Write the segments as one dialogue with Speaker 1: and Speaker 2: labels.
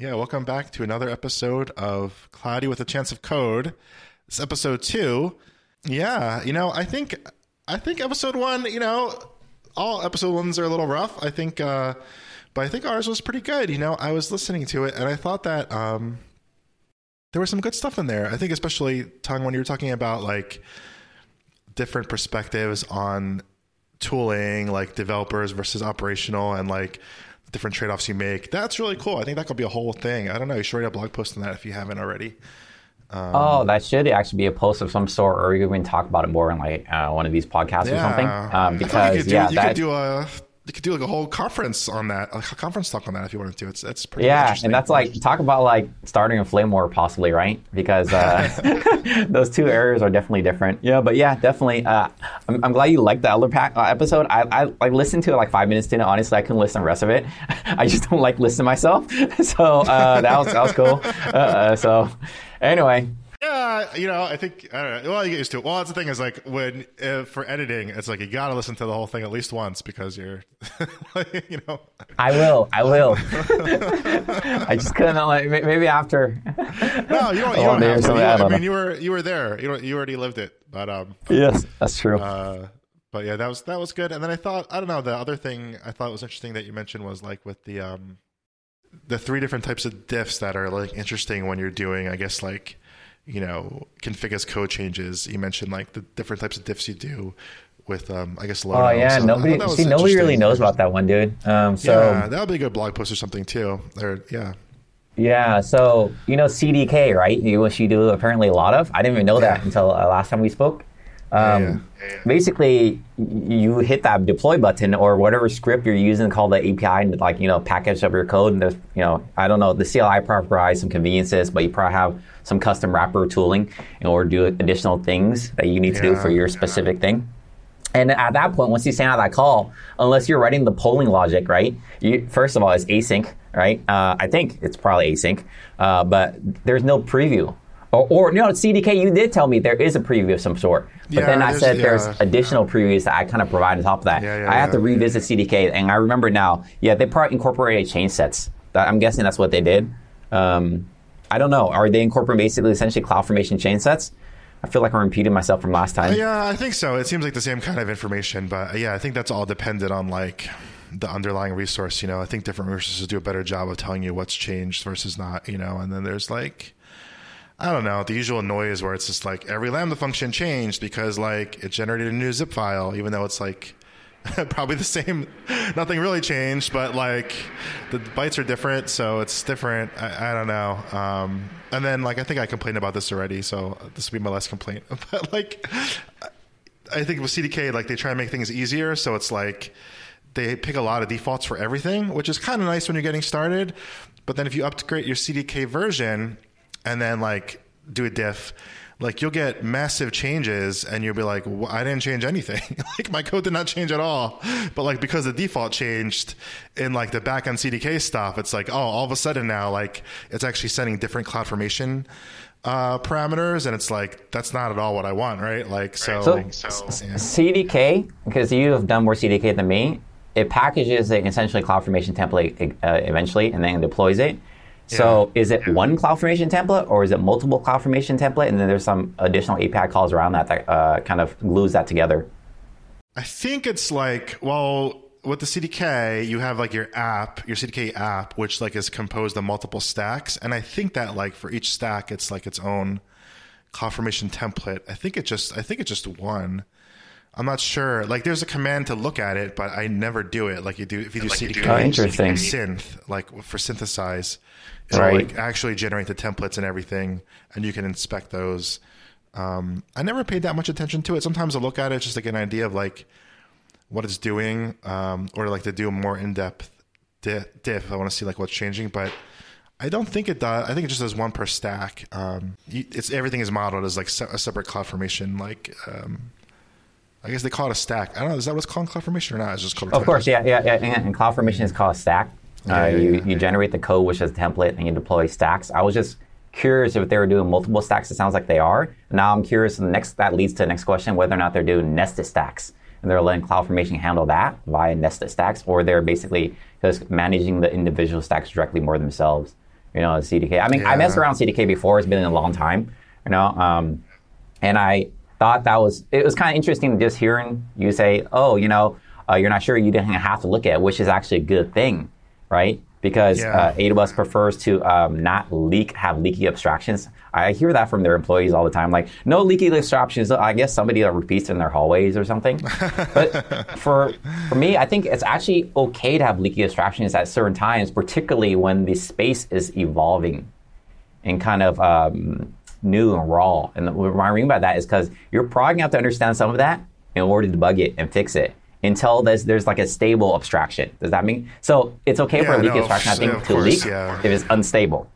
Speaker 1: Yeah, welcome back to another episode of Cloudy with a Chance of Code. It's episode two. Yeah, you know, I think I think episode one, you know, all episode ones are a little rough. I think uh but I think ours was pretty good. You know, I was listening to it and I thought that um there was some good stuff in there. I think especially Tung when you were talking about like different perspectives on tooling, like developers versus operational and like different trade-offs you make. That's really cool. I think that could be a whole thing. I don't know. You should write a blog post on that if you haven't already.
Speaker 2: Um, oh, that should actually be a post of some sort, or you can talk about it more in like uh, one of these podcasts yeah. or something. Um, because
Speaker 1: do,
Speaker 2: yeah,
Speaker 1: you
Speaker 2: that,
Speaker 1: could do a you could do like a whole conference on that, a conference talk on that if you wanted to. It's it's pretty
Speaker 2: yeah, and that's like talk about like starting a flame war possibly, right? Because uh, those two areas are definitely different. Yeah, but yeah, definitely. Uh, I'm, I'm, glad you liked the Elder Pack uh, episode. I, I I listened to it like five minutes in. Honestly, I couldn't listen to the rest of it. I just don't like listening to myself. so uh, that was that was cool. Uh, so anyway,
Speaker 1: yeah, you know, I think I don't know. Well, you get used to it. Well, that's the thing is like when uh, for editing, it's like you got to listen to the whole thing at least once because you're, you know.
Speaker 2: I will. I will. I just couldn't like maybe after.
Speaker 1: No, you don't. You don't have to. You, I, I mean, you were you were there. You know, you already lived it. But um.
Speaker 2: Yes, that's true. Uh,
Speaker 1: but yeah, that was that was good. And then I thought I don't know the other thing I thought was interesting that you mentioned was like with the um the three different types of diffs that are like interesting when you're doing I guess like you know, config as code changes. You mentioned like the different types of diffs you do with, um, I guess,
Speaker 2: Lono. Oh yeah, so nobody. See, nobody really knows about that one, dude. Um, so
Speaker 1: yeah, that would be a good blog post or something too. Or yeah.
Speaker 2: Yeah, so you know CDK, right? You which you do apparently a lot of. I didn't even know yeah. that until uh, last time we spoke. Um, yeah, yeah. Basically, you hit that deploy button or whatever script you're using call the API and like you know package up your code. And there's you know I don't know the CLI probably provides some conveniences, but you probably have some custom wrapper tooling in order to do additional things that you need to do for your specific thing. And at that point, once you send out that call, unless you're writing the polling logic, right? You, first of all, it's async, right? Uh, I think it's probably async, uh, but there's no preview. Or, or no, CDK, you did tell me there is a preview of some sort. But yeah, then I said yeah, there's additional yeah. previews that I kind of provide on top of that. I have to revisit CDK, and I remember now, yeah, they probably incorporated change sets. I'm guessing that's what they did. Um, I don't know. Are they incorporating basically essentially CloudFormation change sets? I feel like I'm repeating myself from last time.
Speaker 1: Yeah, I think so. It seems like the same kind of information, but yeah, I think that's all dependent on like the underlying resource. You know, I think different resources do a better job of telling you what's changed versus not. You know, and then there's like I don't know, the usual noise where it's just like every Lambda function changed because like it generated a new zip file, even though it's like probably the same, nothing really changed, but like the bytes are different, so it's different. I, I don't know. Um, and then like I think I complained about this already, so this will be my last complaint. but like, I think with CDK, like they try to make things easier, so it's like they pick a lot of defaults for everything, which is kind of nice when you're getting started. But then if you upgrade your CDK version, and then like do a diff. Like you'll get massive changes and you'll be like well, i didn't change anything. Like my code did not change at all. But like because the default changed in like the backend cdk stuff it's like oh all of a sudden now like it's actually sending different cloud formation uh, parameters and it's like that's not at all what i want right? Like so, so,
Speaker 2: so yeah. cdk because you have done more cdk than me it packages an essentially CloudFormation template uh, eventually and then deploys it so is it one CloudFormation template or is it multiple CloudFormation template? And then there's some additional API calls around that that uh, kind of glues that together.
Speaker 1: I think it's like, well, with the CDK, you have like your app, your CDK app, which like is composed of multiple stacks. And I think that like for each stack, it's like its own CloudFormation template. I think it just, I think it's just one. I'm not sure. Like, there's a command to look at it, but I never do it. Like you do if you do like CDK,
Speaker 2: oh, interesting.
Speaker 1: synth, like for synthesize, it'll right. like actually generate the templates and everything, and you can inspect those. Um, I never paid that much attention to it. Sometimes I look at it just to get an idea of like what it's doing, um, or like to do a more in depth diff. I want to see like what's changing, but I don't think it does. I think it just does one per stack. Um, it's everything is modeled as like a separate CloudFormation like um, I guess they call it a stack. I don't know. Is that what's called CloudFormation or not? It's just called.
Speaker 2: Of course, yeah, yeah, yeah. And CloudFormation is called a stack. Yeah, uh, yeah, you, yeah, you generate the code, which is a template, and you deploy stacks. I was just curious if they were doing multiple stacks. It sounds like they are. Now I'm curious. The next that leads to the next question: whether or not they're doing nested stacks, and they're letting CloudFormation handle that via nested stacks, or they're basically just managing the individual stacks directly more themselves. you know, CDK. I mean. I messed around CDK before. It's been a long time, you know, um, and I thought that was it was kind of interesting just hearing you say, oh, you know, uh, you're not sure, you didn't have to look at, it, which is actually a good thing, right? Because yeah. uh, AWS prefers to um, not leak, have leaky abstractions. I hear that from their employees all the time. Like, no leaky abstractions. I guess somebody that repeats in their hallways or something. but for for me, I think it's actually okay to have leaky abstractions at certain times, particularly when the space is evolving and kind of um, new and raw. And what I mean by that is because you're probably going to have to understand some of that in order to debug it and fix it until there's there's like a stable abstraction. Does that mean so? It's okay yeah, for a leaky no, abstraction, I think, to course, leak yeah. if it's unstable.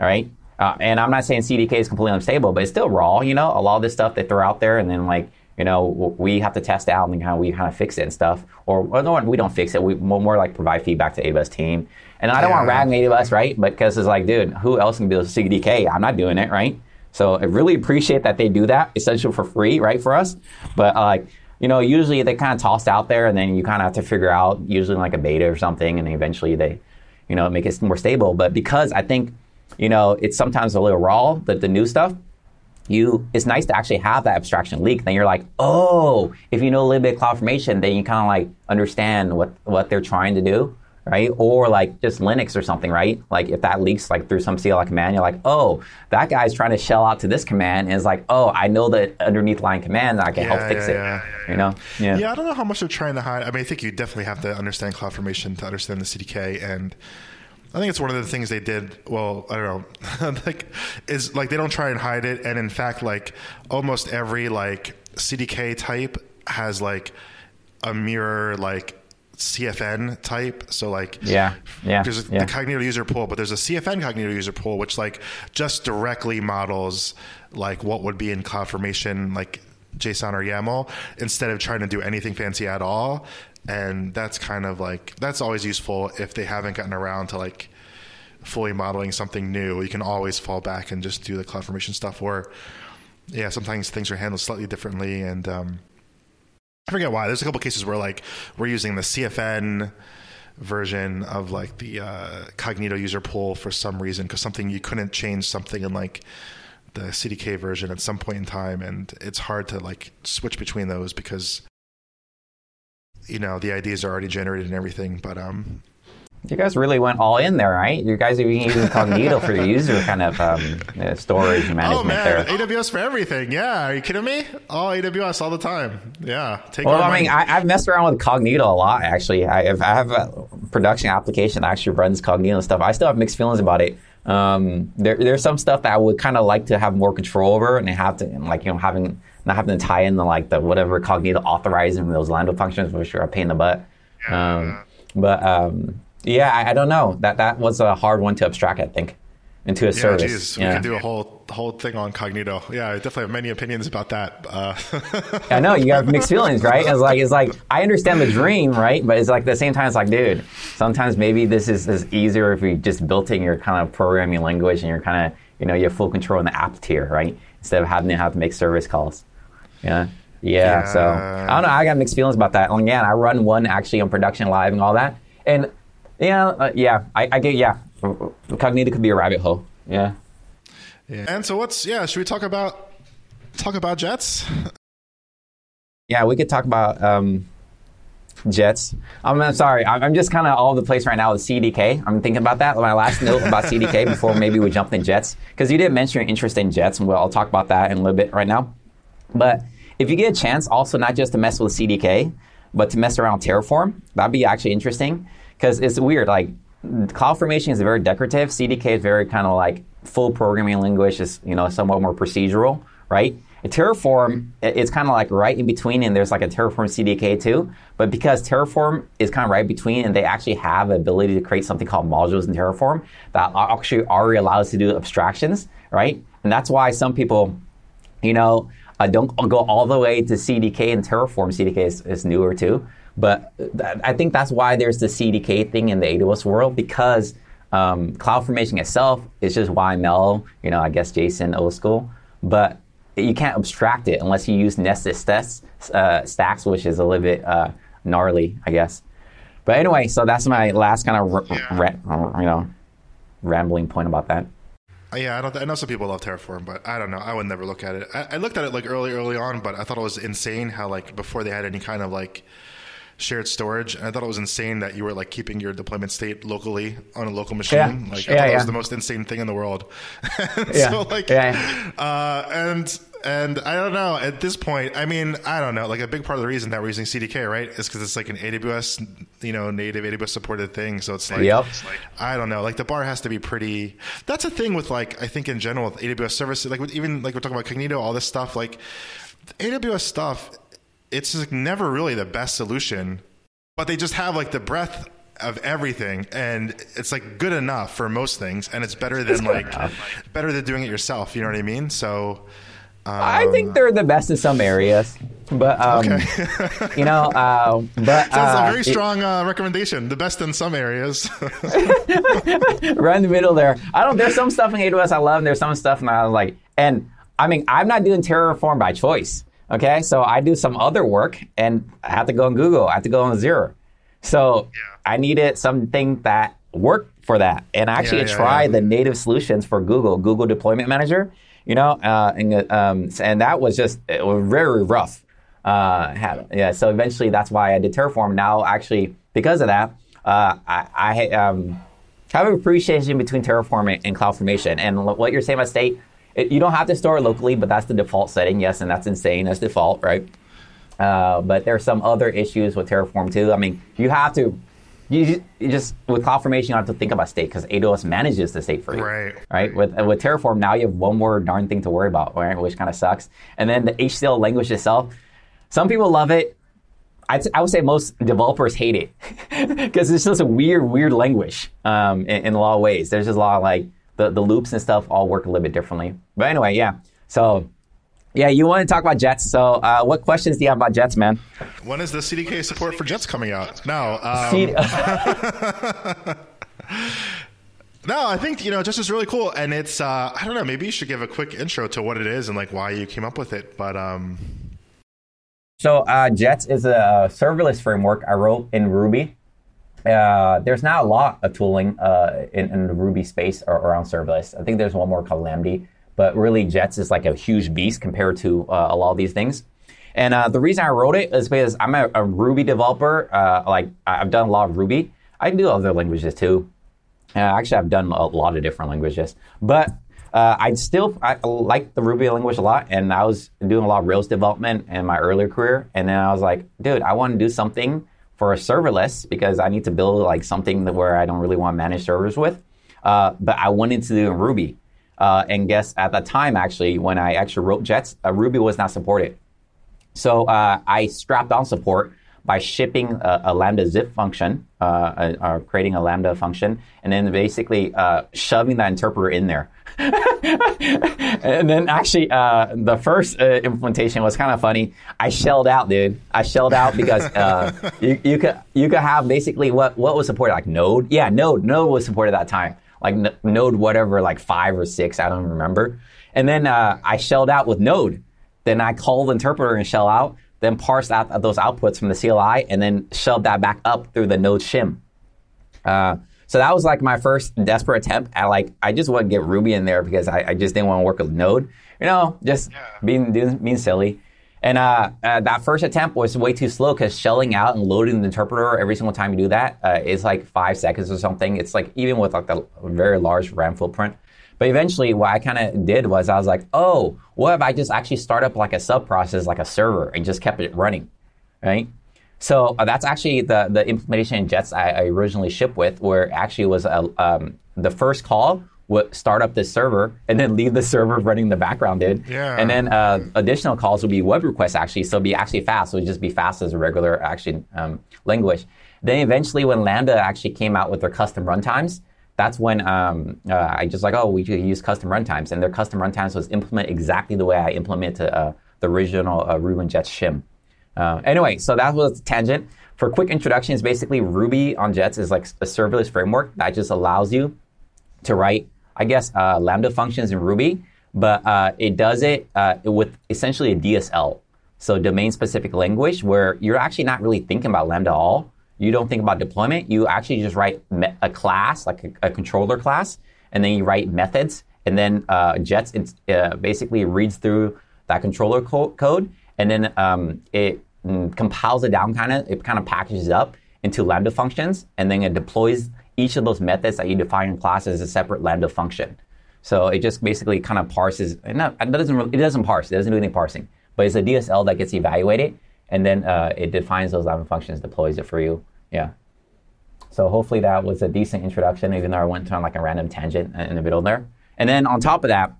Speaker 2: All right. Uh, and I'm not saying CDK is completely unstable, but it's still raw. You know, a lot of this stuff they throw out there, and then like you know we have to test out and how we kind of fix it and stuff. Or, or no, we don't fix it. We more like provide feedback to AWS team. And I don't yeah. want to rag on AWS, right? Because it's like, dude, who else can build CDK? I'm not doing it, right? So I really appreciate that they do that, essentially for free, right, for us. But uh, like, you know, usually they kind of tossed out there, and then you kind of have to figure out, usually like a beta or something, and eventually they, you know, make it more stable. But because I think, you know, it's sometimes a little raw, the, the new stuff. You, it's nice to actually have that abstraction leak. Then you're like, oh, if you know a little bit of CloudFormation, then you kind of like understand what what they're trying to do right? Or like just Linux or something, right? Like if that leaks like through some CLI command, you're like, oh, that guy's trying to shell out to this command, and it's like, oh, I know the underneath line command, I can yeah, help fix yeah, it. Yeah, you know?
Speaker 1: Yeah. Yeah, I don't know how much they're trying to hide. I mean, I think you definitely have to understand CloudFormation to understand the CDK and. I think it's one of the things they did. Well, I don't know. like, is like they don't try and hide it, and in fact, like almost every like CDK type has like a mirror like CFN type. So like
Speaker 2: yeah, yeah,
Speaker 1: there's
Speaker 2: yeah.
Speaker 1: the Cognito user pool, but there's a CFN Cognito user pool which like just directly models like what would be in CloudFormation like JSON or YAML instead of trying to do anything fancy at all. And that's kind of like that's always useful if they haven't gotten around to like fully modeling something new. You can always fall back and just do the CloudFormation stuff. Or yeah, sometimes things are handled slightly differently and um, I forget why. There's a couple cases where like we're using the CFN version of like the uh, Cognito user pool for some reason because something you couldn't change something in like the CDK version at some point in time, and it's hard to like switch between those because you know the IDs are already generated and everything. But um,
Speaker 2: you guys really went all in there, right? You guys are using Cognito for your user kind of um, uh, storage management oh, man. there.
Speaker 1: AWS for everything. Yeah. Are you kidding me? All AWS all the time. Yeah.
Speaker 2: Take well, I mean, I, have messed around with Cognito a lot, actually. I, if I have a production application that actually runs Cognito stuff. I still have mixed feelings about it. Um, there, there's some stuff that I would kind of like to have more control over and have to, like, you know, having, not having to tie in the, like, the whatever Cognito authorizing those Lambda functions, which are a pain in the butt. Um, but, um, yeah, I, I, don't know. That that was a hard one to abstract. I think into a yeah, service. Geez,
Speaker 1: yeah, we can do a whole whole thing on Cognito. Yeah, I definitely have many opinions about that. Uh.
Speaker 2: I know you have mixed feelings, right? It's like it's like I understand the dream, right? But it's like at the same time, it's like, dude, sometimes maybe this is, is easier if you just built in your kind of programming language and you're kind of you know you have full control in the app tier, right? Instead of having to have to make service calls. Yeah. Yeah, yeah. so I don't know. I got mixed feelings about that. And again, I run one actually on production live and all that, and yeah, uh, yeah. I, I get. Yeah, Cognito could be a rabbit hole. Yeah.
Speaker 1: Yeah. And so, what's yeah? Should we talk about talk about jets?
Speaker 2: Yeah, we could talk about um, jets. I'm, I'm sorry. I'm, I'm just kind of all over the place right now with CDK. I'm thinking about that. My last note about CDK before maybe we jump in jets because you did mention your interest in jets, and we'll I'll talk about that in a little bit right now. But if you get a chance, also not just to mess with CDK, but to mess around Terraform, that'd be actually interesting because it's weird. Like CloudFormation is very declarative. CDK is very kind of like full programming language. Is you know somewhat more procedural, right? A Terraform, it's kind of like right in between, and there's like a Terraform CDK too. But because Terraform is kind of right between, and they actually have the ability to create something called modules in Terraform that actually already allows to do abstractions, right? And that's why some people, you know, uh, don't go all the way to CDK and Terraform. CDK is, is newer too. But I think that's why there's the CDK thing in the AWS world because um, CloudFormation itself is just YML, you know, I guess JSON old school, but you can't abstract it unless you use nested stacks, uh, stacks which is a little bit uh, gnarly, I guess. But anyway, so that's my last kind of, re- re- you know, rambling point about that.
Speaker 1: Uh, yeah, I don't. I know some people love Terraform, but I don't know. I would never look at it. I, I, looked at it like early, early on, but I thought it was insane how like before they had any kind of like shared storage. And I thought it was insane that you were like keeping your deployment state locally on a local machine.
Speaker 2: Yeah.
Speaker 1: Like
Speaker 2: yeah,
Speaker 1: I thought
Speaker 2: yeah.
Speaker 1: it was the most insane thing in the world.
Speaker 2: yeah.
Speaker 1: So like,
Speaker 2: yeah.
Speaker 1: uh, and and I don't know at this point. I mean, I don't know. Like a big part of the reason that we're using CDK, right, is because it's like an AWS, you know, native AWS supported thing. So it's like,
Speaker 2: Yep.
Speaker 1: it's like I don't know. Like the bar has to be pretty. That's a thing with like I think in general with AWS services, like with even like we're talking about Cognito, all this stuff, like AWS stuff. It's like never really the best solution, but they just have like the breadth of everything and it's like good enough for most things and it's better than
Speaker 2: good
Speaker 1: like
Speaker 2: enough.
Speaker 1: better than doing it yourself you know what i mean so um,
Speaker 2: I think they're the best in some areas, but um, you know, uh, but
Speaker 1: that's
Speaker 2: uh,
Speaker 1: a very strong uh, recommendation the best in some areas
Speaker 2: right in the middle there. I don't. There's some stuff in AWS I love, and there's some stuff and I like, and I mean, I'm not doing Terraform by choice. Okay, so I do some other work, and I have to go on Google. I have to go on Azure. So I needed something that worked for that, and I actually
Speaker 1: Yeah, yeah,
Speaker 2: tried
Speaker 1: yeah.
Speaker 2: the native solutions for Google, Google Deployment Manager. You know, uh, and um, and that was just it was very rough. Uh, had, yeah, so eventually that's why I did Terraform. Now, actually, because of that, uh, I, I um, have an appreciation between Terraform and, and CloudFormation. And what you're saying about state, it, you don't have to store it locally, but that's the default setting. Yes, and that's insane as default, right? Uh, but there's some other issues with Terraform too. I mean, you have to, you, you just with CloudFormation, you have to think about state because AWS manages the state for you,
Speaker 1: Right.
Speaker 2: Right. With with Terraform, now you have one more darn thing to worry about, right? Which kind of sucks. And then the HCL language itself, some people love it. I'd, I would say most developers hate it because it's just a weird, weird language um, in, in a lot of ways. There's just a lot of like the, the loops and stuff all work a little bit differently. But anyway, yeah. So, yeah, you want to talk about Jets. So, uh, what questions do you have about Jets, man?
Speaker 1: when is the cdk support for jets coming out no um,
Speaker 2: See-
Speaker 1: no i think you know jets is really cool and it's uh, i don't know maybe you should give a quick intro to what it is and like why you came up with it but um
Speaker 2: So uh, Jets is a serverless framework I wrote in Ruby. Uh, there's not a lot of tooling uh, in, in the Ruby space or, around serverless. I think there's one more called Lamby, but really Jets is like a huge beast compared to uh, a lot of these things. And uh, the reason I wrote it is because I'm a, a Ruby developer. Uh, like I've done a lot of Ruby. I do other languages too. Actually, I've done a lot of different languages, but I still I like the Ruby language a lot, and I was doing a lot of Rails development in my earlier career, and then I was like, dude, I want to do something for a serverless because I need to build like something that where I don't really want to manage servers with, uh, but I wanted to do in Ruby. Uh, and guess at the time, actually, when I actually wrote Jets, uh, Ruby was not supported. So uh, I strapped on support by shipping a, a Lambda zip function, uh, or creating a Lambda function, and then basically uh, shoving that interpreter in there. and then actually, uh, the first uh, implementation was kind of funny. I shelled out, dude. I shelled out because uh, you, you could you could have basically what what was supported like Node. Yeah, Node. Node was supported at that time. Like n- Node, whatever, like five or six. I don't remember. And then uh, I shelled out with Node. Then I called the interpreter and shell out, then parse out those outputs from the CLI, and then shove that back up through the Node shim. Uh, so that was like my first desperate attempt at like I just want to get Ruby in there because I, I just didn't want to work with Node, you know, just being being being silly. And uh, uh, that first attempt was way too slow because shelling out and loading the interpreter every single time you do that uh, is like five seconds or something. It's like even with like the very large RAM footprint. But eventually, what I kind of did was I was like, oh, what if I just actually start up like a sub process, like a server, and just kept it running, right? So uh, that's actually the the implementation in Jets I, I originally shipped with, where it actually was a, um, the first call would start up this server and then leave the server running in the background, dude.
Speaker 1: Yeah.
Speaker 2: And then uh, additional calls would be web requests actually, so it'd be actually fast. So it'd just be fast as a regular actually um, language. Then eventually, when Lambda actually came out with their custom runtimes, that's when um, uh, I just like, oh, we use custom runtimes, and their custom runtimes was implement exactly the way I implemented uh, the original uh, Ruby on Jets shim. Uh, anyway, so that was tangent. For quick introductions, basically Ruby on Jets is like a serverless framework that just allows you to write, I guess, uh, Lambda functions in Ruby, but uh, it does it with essentially a DSL, so domain-specific language, where you're actually not really thinking about Lambda at all. You don't think about deployment. You actually just write me- a class, like a, a controller class, and then you write methods, and then uh, Jets uh, basically reads through that controller co- code, and then um, it mm, compiles it down, kind of, it kind of packages up into Lambda functions, and then it deploys each of those methods that you define in class as a separate Lambda function. So it just basically kind of parses. It doesn't. It doesn't parse. It doesn't do any parsing. But it's a DSL that gets evaluated, and then uh, it defines those Lambda functions, deploys it for you. Yeah. So hopefully that was a decent introduction, even though I went on like a random tangent in the middle there. And then on top of that,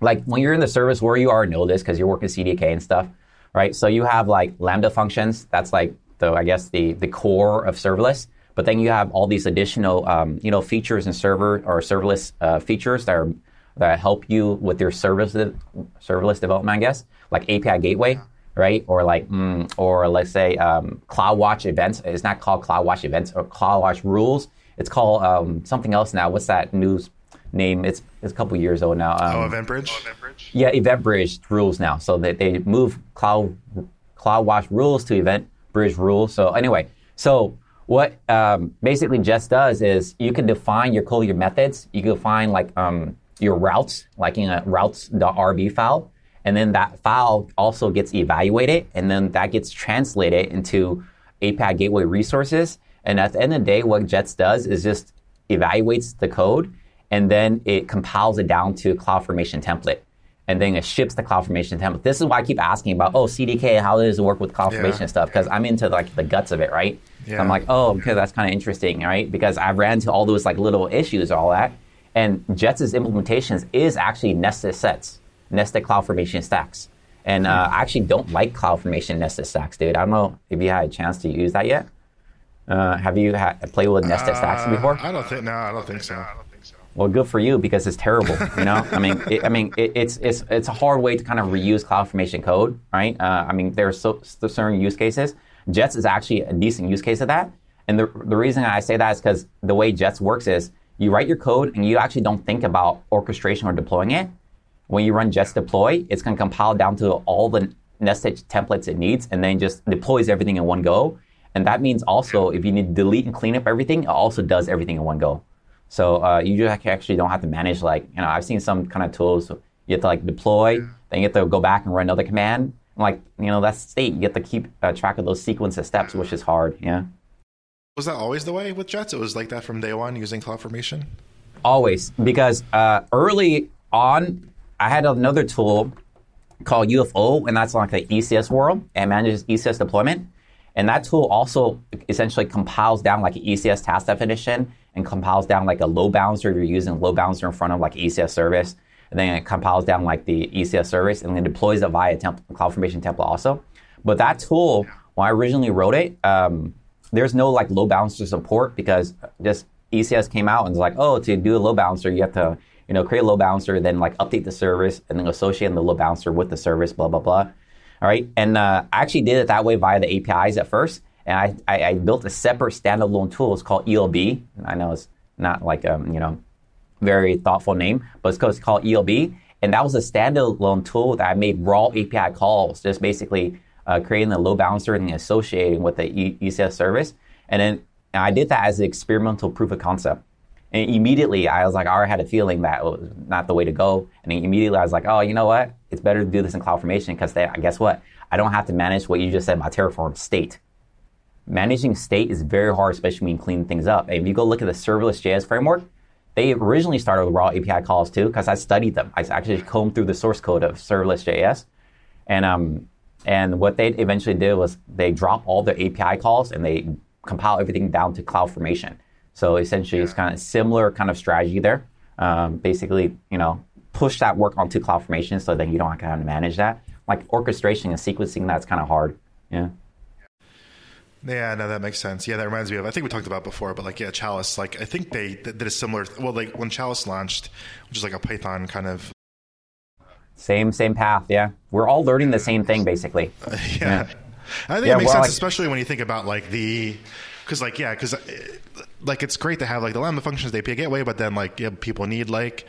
Speaker 2: like when you're in the service where you already know this because you're working CDK and stuff, right? So you have like Lambda functions. That's like the I guess the the core of serverless. But then you have all these additional um, you know features and server or serverless uh, features that are that help you with your service serverless development, I guess, like API gateway, right? Or like, mm, or let's say um, CloudWatch events. It's not called CloudWatch events or CloudWatch rules. It's called um, something else now. What's that news name? It's it's a couple years old now.
Speaker 1: Um, oh, EventBridge. Oh, EventBridge.
Speaker 2: Yeah, EventBridge rules now. So they they move Cloud CloudWatch rules to EventBridge rules. So anyway, so what um, basically Jets does is you can define your code, your methods. You can define like um, your routes, like in a routes.rb file, and then that file also gets evaluated, and then that gets translated into API Gateway resources. And at the end of the day, what Jets does is just evaluates the code, and then it compiles it down to a CloudFormation template. And then it ships the CloudFormation template. This is why I keep asking about, oh, CDK, how does it work with CloudFormation yeah. stuff? Because I'm into like the guts of it, right? Yeah. So I'm like, oh, because that's kind of interesting, right? Because I ran into all those like little issues, all that. And Jets' implementations is actually nested sets nested CloudFormation stacks. And uh, I actually don't like CloudFormation nested stacks, dude. I don't know if you had a chance to use that yet. Uh, have you had, played with nested uh, stacks before?
Speaker 1: I don't think. No, I don't think so.
Speaker 2: Well, good for you because it's terrible. You know, I mean, it, I mean, it, it's it's it's a hard way to kind of reuse CloudFormation code, right? Uh, I mean, there are so, certain use cases. Jets is actually a decent use case of that. And the the reason I say that is because the way Jets works is you write your code and you actually don't think about orchestration or deploying it when you run Jets deploy, it's going to compile down to all the nested templates it needs and then just deploys everything in one go. And that means also if you need to delete and clean up everything, it also does everything in one go. So uh, you actually don't have to manage like, you know, I've seen some kind of tools, you have to like deploy, then you have to go back and run another command. Like, you know, that's state. You have to keep uh, track of those sequence of steps, which is hard. Yeah.
Speaker 1: Was that always the way with Jets? It was like that from day one using CloudFormation?
Speaker 2: Always. Because uh, early on, I had another tool called UFO, and that's like the ECS world and manages ECS deployment. And that tool also essentially compiles down like an ECS task definition and compiles down like a load balancer if you're using load balancer in front of like ECS service. And then it compiles down like the ECS service and then deploys it via temp- CloudFormation template also. But that tool, when I originally wrote it, um, there's no like load balancer support because just ECS came out and it's like, oh, to do a load balancer, you have to you know, create a load balancer, then like update the service, and then associate the load balancer with the service, blah blah blah. All right, and uh, I actually did it that way via the APIs at first, and I, I, I built a separate standalone tool. It's called ELB. I know it's not like um, you know, very thoughtful name, but it's called ELB, and that was a standalone tool that I made raw API calls, just basically uh, creating the load balancer and associating with the e- ECS service, and then and I did that as an experimental proof of concept. And immediately I was like, I already had a feeling that was not the way to go. And immediately I was like, oh, you know what? It's better to do this in CloudFormation because guess what? I don't have to manage what you just said about Terraform state. Managing state is very hard, especially when you clean things up. And if you go look at the serverless JS framework, they originally started with raw API calls too, because I studied them. I actually combed through the source code of serverless JS. And, um, and what they eventually did was they drop all the API calls and they compile everything down to CloudFormation. So essentially, yeah. it's kind of similar kind of strategy there. Um, basically, you know, push that work onto CloudFormation so then you don't have to manage that. Like orchestration and sequencing, that's kind of hard. Yeah.
Speaker 1: Yeah, no, that makes sense. Yeah, that reminds me of I think we talked about before, but like yeah, Chalice. Like I think they did a similar. Well, like when Chalice launched, which is like a Python kind of
Speaker 2: same same path. Yeah, we're all learning the same thing basically.
Speaker 1: Uh, yeah. yeah. I think yeah, it makes well, sense, like, especially when you think about like the because like yeah, because like it's great to have like the Lambda functions, the API gateway, but then like yeah, people need like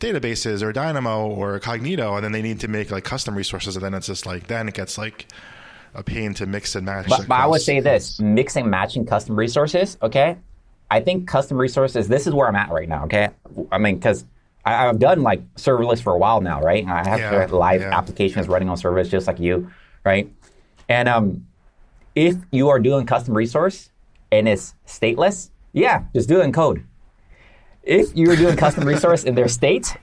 Speaker 1: databases or Dynamo or Cognito, and then they need to make like custom resources, and then it's just like then it gets like a pain to mix and match.
Speaker 2: But, but I would say this: mixing, matching custom resources. Okay, I think custom resources. This is where I'm at right now. Okay, I mean, because I've done like serverless for a while now, right? I have yeah, live yeah. applications running on serverless just like you, right? And um, if you are doing custom resource and it's stateless, yeah, just do it in code. If you're doing custom resource in their state,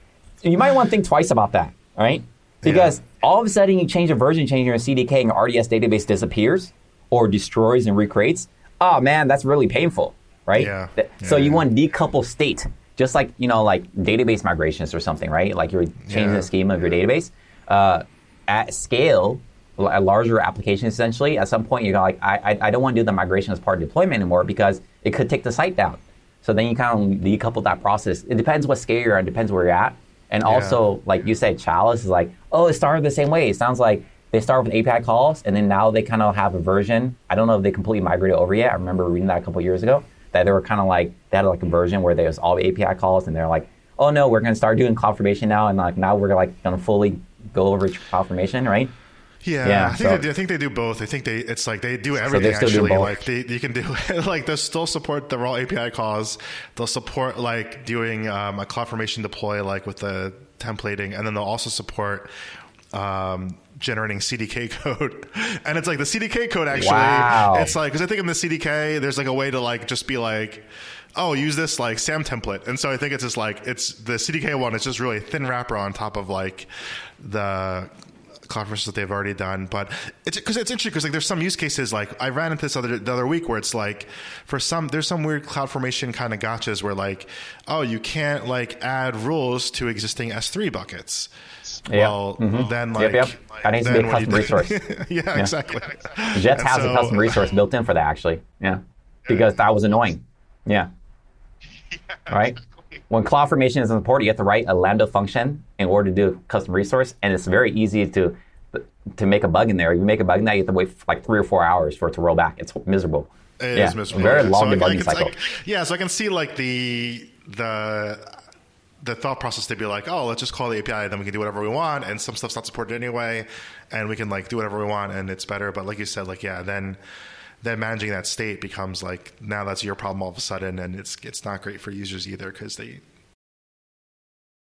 Speaker 2: you might want to think twice about that, right? Because yeah. all of a sudden you change a version change in your CDK and your RDS database disappears or destroys and recreates. Oh man, that's really painful, right? Yeah. So you want decouple state, just like you know, like database migrations or something, right? Like you're changing the schema of your database uh, at scale a larger application essentially, at some point you're like, I, I, don't want to do the migration as part of deployment anymore because it could take the site down. So then you kind of decouple that process. It depends what scale you're at, it depends where you're at. And yeah. also, like you said, Chalice is like, oh, it started the same way. It sounds like they start with API calls and then now they kind of have a version. I don't know if they completely migrated over yet. I remember reading that a couple years ago that they were kind of like, they had like a version where there was all the API calls and they're like, oh no, we're going to start doing CloudFormation now. And like now we're like going to fully go over CloudFormation, right?
Speaker 1: Yeah, yeah, I think so, they do, I think they do both. I think they it's like they do everything so actually. Like they you can do like they'll still support the raw API calls. They'll support like doing um, a CloudFormation deploy like with the templating, and then they'll also support um, generating CDK code. And it's like the CDK code actually. Wow. It's like because I think in the CDK there's like a way to like just be like oh, use this like SAM template. And so I think it's just like, it's the CDK one, it's just really a thin wrapper on top of like the conferences that they've already done. But it's because it's interesting because like there's some use cases like I ran into this other the other week where it's like for some there's some weird CloudFormation kind of gotchas where like oh you can't like add rules to existing S3 buckets. Yeah. Well, mm-hmm. then like
Speaker 2: yep, yep. that needs to be a custom resource.
Speaker 1: yeah, yeah, exactly.
Speaker 2: Jets has so, a custom resource built in for that actually. Yeah, because that was annoying. Yeah. yeah right. When CloudFormation is in support, you have to write a Lambda function in order to do custom resource, and it's very easy to to make a bug in there. You make a bug in that, you have to wait like three or four hours for it to roll back. It's miserable.
Speaker 1: It
Speaker 2: yeah.
Speaker 1: is miserable.
Speaker 2: Very long so debugging cycle.
Speaker 1: Like, yeah, so I can see like the the the thought process to be like, oh, let's just call the API, and then we can do whatever we want, and some stuff's not supported anyway, and we can like do whatever we want, and it's better. But like you said, like yeah, then then managing that state becomes like now that's your problem all of a sudden, and it's it's not great for users either because they.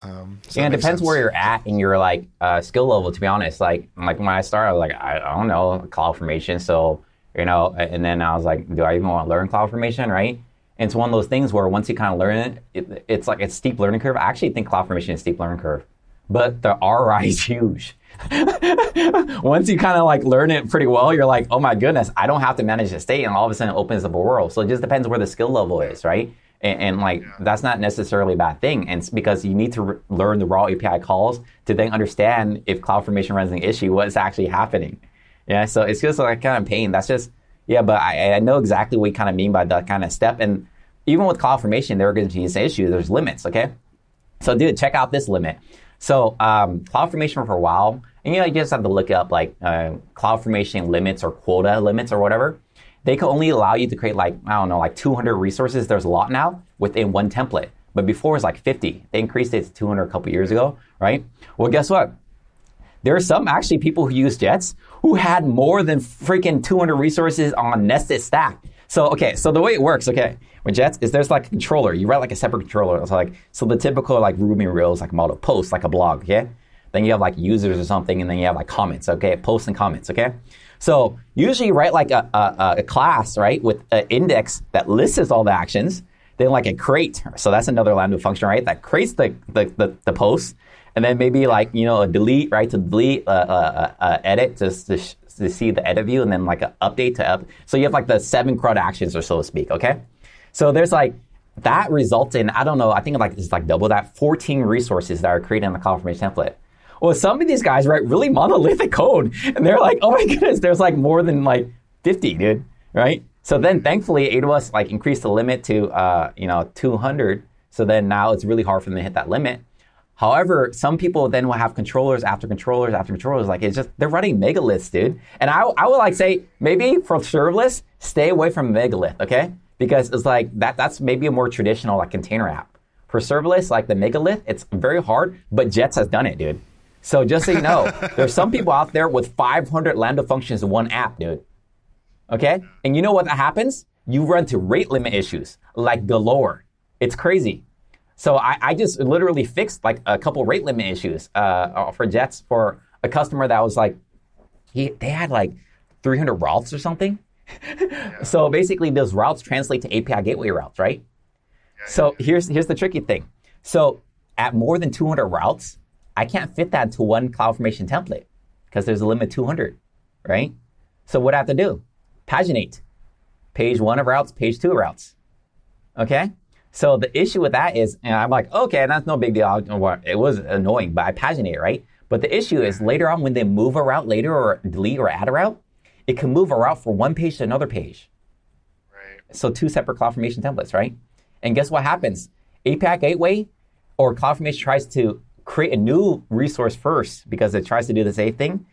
Speaker 2: Um, so yeah, it depends sense. where you're at in your like uh, skill level. To be honest, like like when I started, I was like, I, I don't know cloud formation, so you know, and then I was like, do I even want to learn cloud formation, right? And it's one of those things where once you kind of learn it, it it's like it's steep learning curve. I actually think cloud formation is steep learning curve, but the ROI is huge. Once you kind of like learn it pretty well, you're like, oh my goodness, I don't have to manage the state, and all of a sudden it opens up a world. So it just depends where the skill level is, right? And, and like yeah. that's not necessarily a bad thing, and it's because you need to re- learn the raw API calls to then understand if CloudFormation runs an issue, what's actually happening. Yeah, so it's just like kind of pain. That's just yeah, but I, I know exactly what you kind of mean by that kind of step. And even with CloudFormation, there are going to be an issue. There's limits, okay? So, dude, check out this limit. So um, CloudFormation for a while, and you know, you just have to look up like uh, CloudFormation limits or quota limits or whatever. They can only allow you to create like I don't know, like 200 resources. There's a lot now within one template, but before it was like 50. They increased it to 200 a couple years ago, right? Well, guess what? There are some actually people who use Jets who had more than freaking 200 resources on nested stack. So okay, so the way it works, okay, with Jets is there's like a controller. You write like a separate controller. It's like so the typical like Ruby Rails like model post like a blog, okay? Then you have like users or something, and then you have like comments, okay? Posts and comments, okay? So usually you write like a, a, a class, right, with an index that lists all the actions. Then like a crate, so that's another Lambda function, right? That creates the the, the, the post, and then maybe like you know a delete, right, to delete, uh, uh, uh, edit, just to, to see the edit view, and then like an update to up. So you have like the seven CRUD actions, or so to speak. Okay, so there's like that results in I don't know. I think like it's like double that 14 resources that are created in the CloudFormation template. Well, some of these guys write really monolithic code, and they're like, oh my goodness, there's like more than like 50, dude, right? So then, thankfully, AWS like increased the limit to uh, you know 200. So then now it's really hard for them to hit that limit. However, some people then will have controllers after controllers after controllers. Like it's just they're running megaliths, dude. And I, I would like say maybe for serverless, stay away from megalith, okay? Because it's like that that's maybe a more traditional like container app. For serverless, like the megalith, it's very hard, but Jets has done it, dude. So just so you know, there's some people out there with 500 Lambda functions in one app, dude. Okay? And you know what that happens? you run to rate limit issues like galore. It's crazy. So I, I just literally fixed like a couple rate limit issues uh, for Jets for a customer that was like, he, they had like 300 routes or something. Yeah. so basically, those routes translate to API gateway routes, right? Yeah, so yeah, here's here's the tricky thing. So at more than 200 routes, I can't fit that into one CloudFormation template because there's a limit 200, right? So what I have to do? Paginate. Page one of routes, page two of routes. Okay? So the issue with that is, and I'm like, okay, that's no big deal. It was annoying, but I paginate, right? But the issue is later on when they move a route later or delete or add a route, it can move a route from one page to another page. Right. So two separate CloudFormation templates, right? And guess what happens? API Gateway or CloudFormation tries to create a new resource first because it tries to do the same thing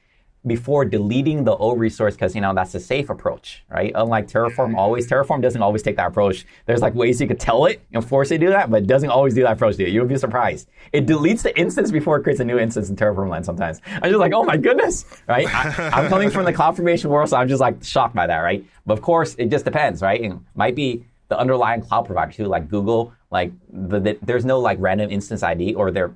Speaker 2: before deleting the old resource because you know that's a safe approach, right? Unlike Terraform, mm-hmm. always Terraform doesn't always take that approach. There's like ways you could tell it and force it to do that, but it doesn't always do that approach. To it. You'll be surprised. It deletes the instance before it creates a new instance in Terraform land. Sometimes I'm just like, oh my goodness, right? I, am coming from the CloudFormation world, so I'm just like shocked by that, right? But of course, it just depends, right? It might be the underlying cloud provider too, like Google. Like the, the, there's no like random instance ID, or they're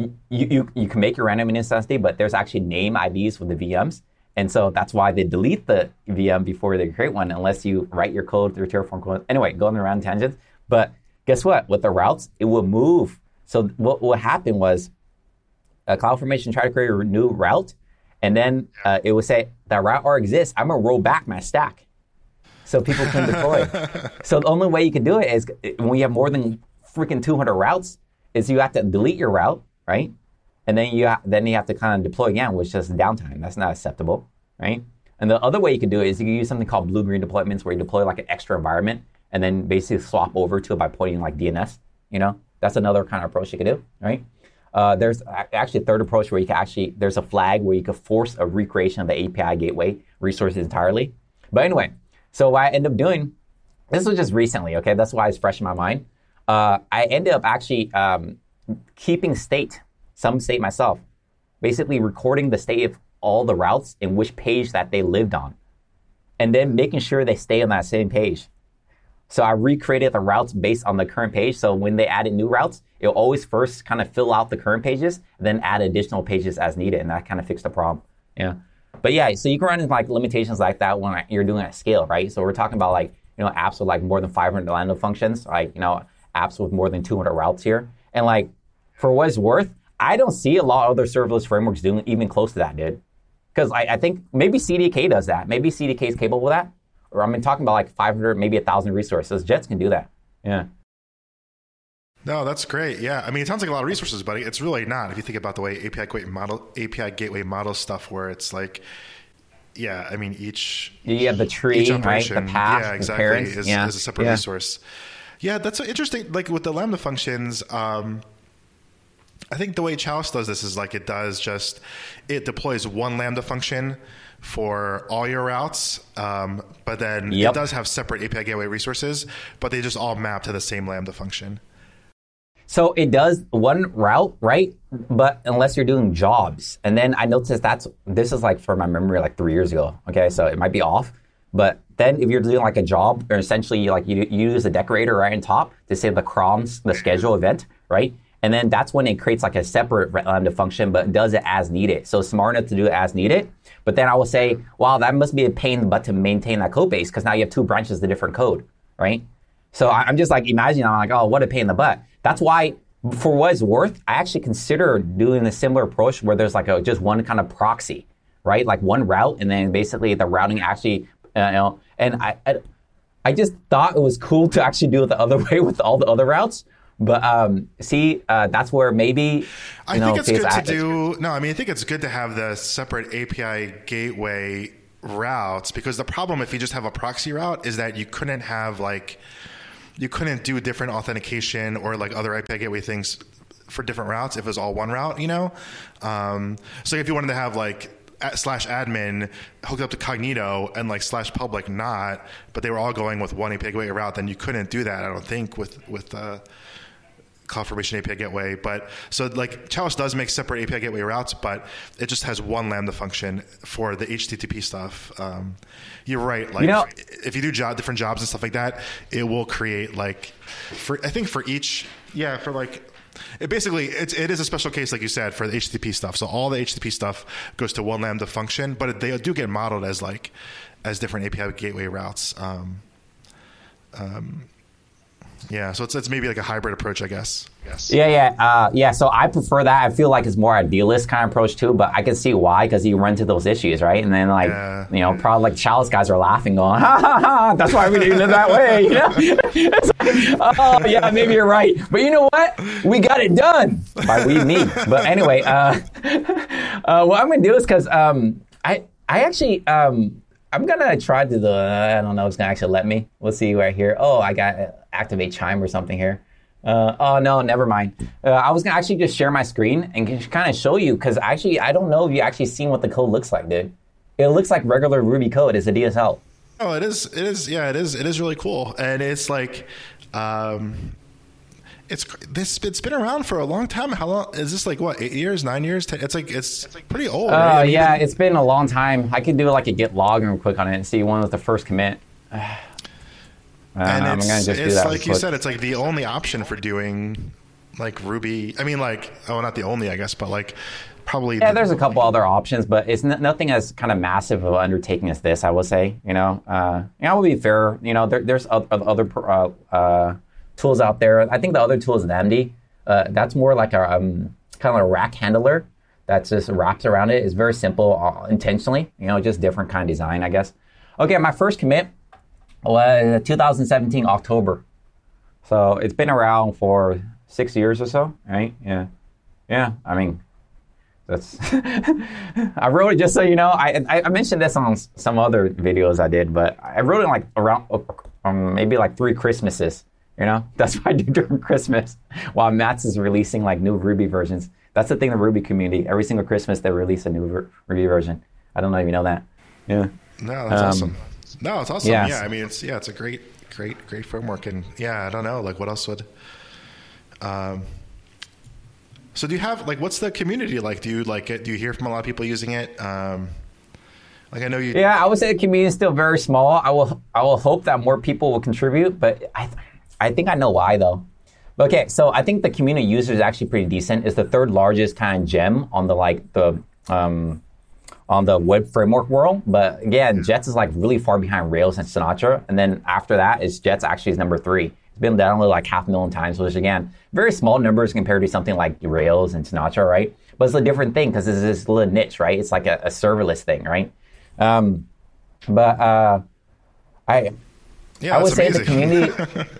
Speaker 2: you, you, you can make your random instance ID, but there's actually name IDs for the VMs. And so that's why they delete the VM before they create one, unless you write your code through Terraform code. Anyway, going around tangents. But guess what? With the routes, it will move. So what, what happened was a CloudFormation tried to create a new route, and then uh, it would say that route already exists. I'm gonna roll back my stack, so people can deploy. so the only way you can do it is when you have more than freaking 200 routes, is you have to delete your route right? And then you ha- then you have to kind of deploy again, which is downtime. That's not acceptable, right? And the other way you can do it is you can use something called blue green deployments, where you deploy like an extra environment and then basically swap over to it by pointing like DNS. You know, that's another kind of approach you can do, right? Uh, there's actually a third approach where you can actually there's a flag where you can force a recreation of the API gateway resources entirely. But anyway, so what I ended up doing, this was just recently, okay? That's why it's fresh in my mind. Uh, I ended up actually um, keeping state, some state myself, basically recording the state of all the routes in which page that they lived on, and then making sure they stay on that same page. So I recreated the routes based on the current page. So when they added new routes, it'll always first kind of fill out the current pages, then add additional pages as needed, and that kind of fixed the problem. Yeah. But yeah, so you can run into like limitations like that when you're doing at scale, right? So we're talking about like you know apps with like more than 500 Lambda functions, like you know apps with more than 200 routes here, and like for what it's worth, I don't see a lot of other serverless frameworks doing even close to that, dude. Because I, I, think maybe CDK does that. Maybe CDK is capable of that. Or I mean, talking about like 500, maybe 1,000 resources. Jets can do that. Yeah.
Speaker 1: No, that's great. Yeah, I mean, it sounds like a lot of resources, but it's really not. If you think about the way API gateway model, API gateway model stuff, where it's like, yeah, I mean, each
Speaker 2: yeah, the tree, right? The path,
Speaker 1: yeah, exactly, is, yeah. is, a separate yeah. resource. Yeah, that's interesting. Like with the Lambda functions, um, I think the way Chalice does this is like it does just it deploys one Lambda function for all your routes, um, but then yep. it does have separate API gateway resources, but they just all map to the same Lambda function.
Speaker 2: So it does one route, right? But unless you're doing jobs, and then I noticed that's this is like for my memory like three years ago. Okay, so it might be off, but then if you're doing like a job, or essentially like you, you use a decorator right on top to say the crons, the schedule event, right? And then that's when it creates like a separate Lambda um, function, but does it as needed. So smart enough to do it as needed. But then I will say, wow, that must be a pain butt to maintain that code base because now you have two branches of different code, right? So I'm just like imagining, I'm like, oh, what a pain in the butt. That's why, for what it's worth, I actually consider doing a similar approach where there's like a, just one kind of proxy, right? Like one route, and then basically the routing actually, you know, and I, I, I just thought it was cool to actually do it the other way with all the other routes but um, see, uh, that's where maybe
Speaker 1: I know, think it's good to do. No, I mean, I think it's good to have the separate API gateway routes because the problem if you just have a proxy route is that you couldn't have like you couldn't do different authentication or like other API gateway things for different routes if it was all one route, you know. Um, so if you wanted to have like slash admin hooked up to Cognito and like slash public not, but they were all going with one API gateway route, then you couldn't do that. I don't think with with uh, CloudFormation API gateway. But so like Chalice does make separate API gateway routes, but it just has one Lambda function for the HTTP stuff. Um, you're right. Like
Speaker 2: You know-
Speaker 1: if you do job different jobs and stuff like that, it will create like for I think for each yeah for like. It basically it's, it is a special case, like you said, for the HTTP stuff. So all the HTTP stuff goes to one Lambda function, but they do get modeled as like as different API gateway routes. Um, um, yeah, so it's it's maybe like a hybrid approach, I guess. Yes.
Speaker 2: Yeah, yeah, uh, yeah. So I prefer that. I feel like it's more idealist kind of approach too, but I can see why because you run into those issues, right? And then like
Speaker 1: Yeah.
Speaker 2: you know, probably like Chalice guys are laughing, going, "Ha ha ha!" That's why we did it that way. You know? It's like, oh yeah, maybe you're right, but you know what? We got it done by we me. But anyway, uh, uh, what I'm gonna do is because um, I I actually um, I'm gonna try to the I don't know if it's gonna actually let me. We'll see right here. Oh, I got activate chime or something here. Uh, oh no, never mind. Uh, I was gonna actually just share my screen and kind of show you because actually I don't know if you actually seen what the code looks like, dude. It looks like regular Ruby code. It's a DSL.
Speaker 1: Oh, it is. It is. Yeah, it is. It is really cool, and it's like, um, it's this. It's been around for a long time. How long is this? Like what? Eight years? Nine years? Ten, it's like it's, pretty old.
Speaker 2: Uh,
Speaker 1: right? I mean,
Speaker 2: yeah, it's been a long time. I could do like a git log real quick on it and see when was the first commit. Uh,
Speaker 1: and it's, it's like you said. It's like the only option for doing like Ruby. I mean, like oh, not the only, I guess, but like probably.
Speaker 2: Yeah,
Speaker 1: the-
Speaker 2: there's a couple other options, but it's n- nothing as kind of massive of an undertaking as this. I will say, you know, uh, you know, I will be fair. You know, there, there's oth- oth- other uh, uh, tools out there. I think the other tool is Lamby. Uh, that's more like a um, kind of a rack handler that just wraps around it. It's very simple, intentionally. You know, just different kind of design, I guess. Okay, my first commit 2017 October. So it's been around for six years or so, right? Yeah, yeah. I mean, that's. I wrote it just so you know. I, I I mentioned this on some other videos I did, but I wrote it like around um, maybe like three Christmases. You know, that's what I do during Christmas while Matz is releasing like new Ruby versions. That's the thing, the Ruby community. Every single Christmas they release a new Ruby version. I don't know if you know that. Yeah.
Speaker 1: No, that's
Speaker 2: Um,
Speaker 1: awesome. No, it's awesome.
Speaker 2: yes.
Speaker 1: Yeah, I mean, it's yeah, it's a great, great, great framework, and yeah, I don't know, like what else would. Um, so do you have like what's the community like? Do you like it? Do you hear from a lot of people using it? Um, like I know you.
Speaker 2: Yeah, I would say the community is still very small. I will I will hope that more people will contribute, but I I think I know why though. Okay, so I think the community user is actually pretty decent. It's the third largest kind of gem on the like the um, on the web framework world. But again, Jets is like really far behind Rails and Sinatra, and then after that is Jets actually is number three. It's been downloaded like half a million times, which again, very small numbers compared to something like Rails and Sinatra, right? But it's a different thing because it's this little niche, right? It's like a, a serverless thing, right? Um, but uh, I
Speaker 1: yeah,
Speaker 2: I would say the community.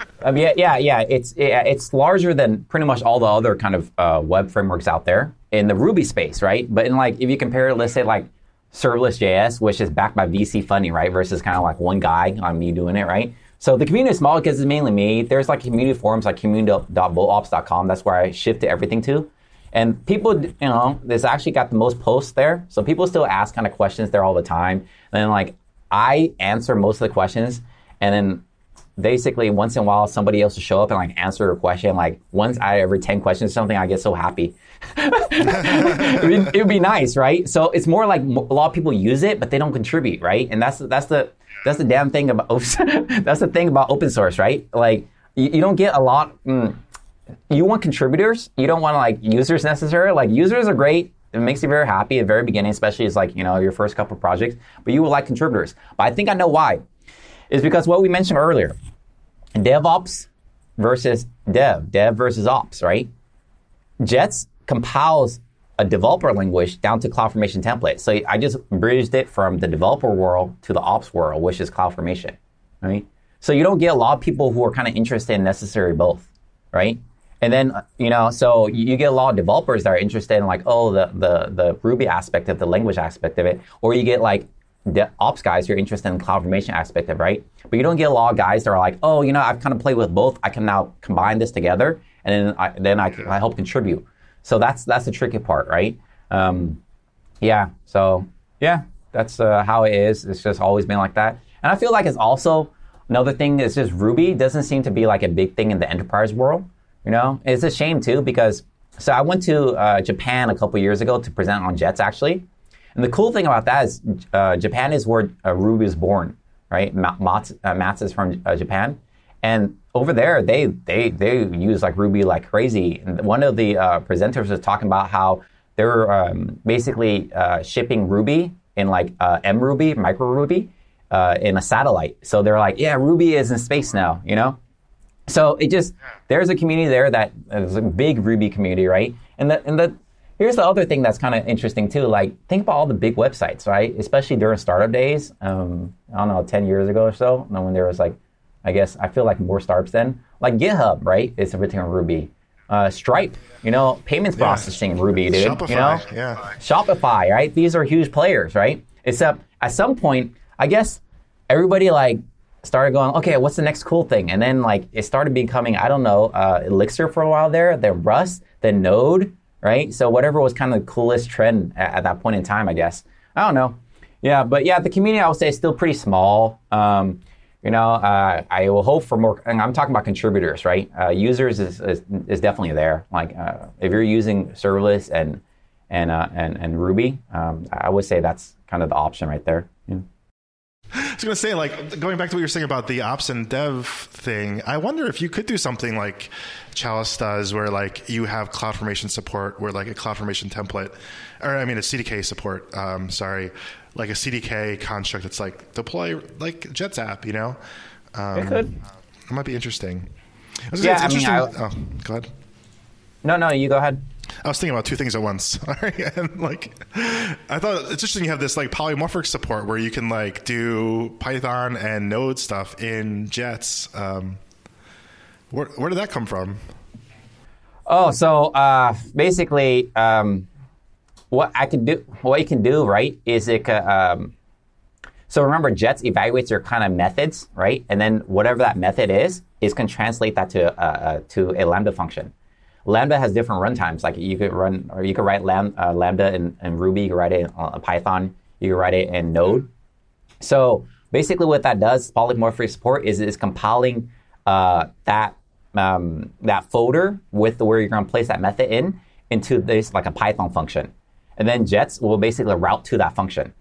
Speaker 2: um, yeah, yeah, yeah. It's yeah, it's larger than pretty much all the other kind of uh, web frameworks out there in the Ruby space, right? But in like, if you compare, let's say like Serverless JS, which is backed by VC funding, right, versus kind of like one guy on me doing it, right? So the community is small because it's mainly me. There's like community forums like community.boltops.com. That's where I shifted everything to. And people, you know, this actually got the most posts there. So people still ask kind of questions there all the time. And then like I answer most of the questions, and then basically once in a while somebody else will show up and like answer a question. Like once out of every ten questions something, I get so happy. it'd, be, nice, right? So it's more like a lot of people use it, but they don't contribute, right? And that's that's the that's the damn thing about that's the thing about open source, right? Like you, you don't get a lot. Mm, you want contributors. You don't want like users necessarily. Like users are great. It makes you very happy at the very beginning, especially as like you know your first couple projects. But you would like contributors. But I think I know why. Is because what we mentioned earlier, DevOps versus Dev, Dev versus Ops, right? Jets compiles a developer language down to CloudFormation template. So I just bridged it from the developer world to the ops world, which is CloudFormation, right? So you don't get a lot of people who are kind of interested in necessary both, right? And then you know, so you get a lot of developers that are interested in like, oh, the the the Ruby aspect of the language aspect of it, or you get like the ops guys who are interested in cloud formation aspect of right? But you don't get a lot of guys that are like, oh, you know, I've kind of played with both. I can now combine this together, and then I, then I, I help contribute. So that's that's the tricky part, right? Um, yeah. So yeah, that's uh, how it is. It's just always been like that, and I feel like it's also another thing. Is just Ruby doesn't seem to be like a big thing in the enterprise world. You know, it's a shame too because so I went to uh, Japan a couple years ago to present on Jets actually, and the cool thing about that is uh, Japan is where uh, Ruby is born, right? Matz, uh, is from uh, Japan, and over there they they they use like Ruby like crazy. And one of the uh, presenters was talking about how they're um, basically shipping Ruby in like mRuby, micro Ruby, in a satellite. So they're like, yeah, Ruby is in space now, you know. So it just there's a community there that is a big Ruby community, right? And the and the here's the other thing that's kind of interesting too. Like think about all the big websites, right? Especially during startup days. Um, I don't know, ten years ago or so, when there was like, I guess I feel like more startups then. Like GitHub, right? It's written in Ruby. Uh, Stripe, you know, payments yeah. processing Ruby, dude. Shopify, you know, yeah. Shopify, right? These are huge players, right? Except at some point, I guess everybody like started going, okay, what's the next cool thing? And then like it started becoming, I don't know, uh, Elixir for a while there, then Rust, then Node, right? So whatever was kind of the coolest trend at, at, that point in time, I guess. I don't know. Yeah, but yeah, the community I would say is still pretty small. Um, you know, uh, I will hope for more. I'm talking about contributors, right? Uh, users is, is, is definitely there. Like uh, if you're using serverless and and uh, and and Ruby, um, I would say that's kind of the option right there.
Speaker 1: I was going to say, like, going back to what you were saying about the ops and dev thing, I wonder if you could do something like Chalice does, where like you have CloudFormation support, where like a CloudFormation template, or I mean a CDK support. Um, sorry, like a CDK construct that's like deploy like Jets app. You know,
Speaker 2: um, it could.
Speaker 1: It might be interesting.
Speaker 2: yeah, I mean, I,
Speaker 1: oh, go ahead.
Speaker 2: No, no, you go ahead.
Speaker 1: I was thinking about two things at once. Sorry, and like, I thought it's interesting you have this like polymorphic support where you can like do Python and Node stuff in Jets. Um, where where did that come from?
Speaker 2: Oh, so uh, basically, um, what I can do, what you can do, right, is it. Um, so remember, Jets evaluates your kind of methods, right, and then whatever that method is, is can translate that to uh, uh, to a lambda function. Lambda has different runtimes. Like you could run, or you could write lam, uh, Lambda in, in, Ruby. You could write it in uh, Python. You could write it in Node. So basically, what that does, polymorphic support, is is compiling uh, that um, that folder with the, where you're going to place that method in into this like a Python function, and then Jets will basically route to that function.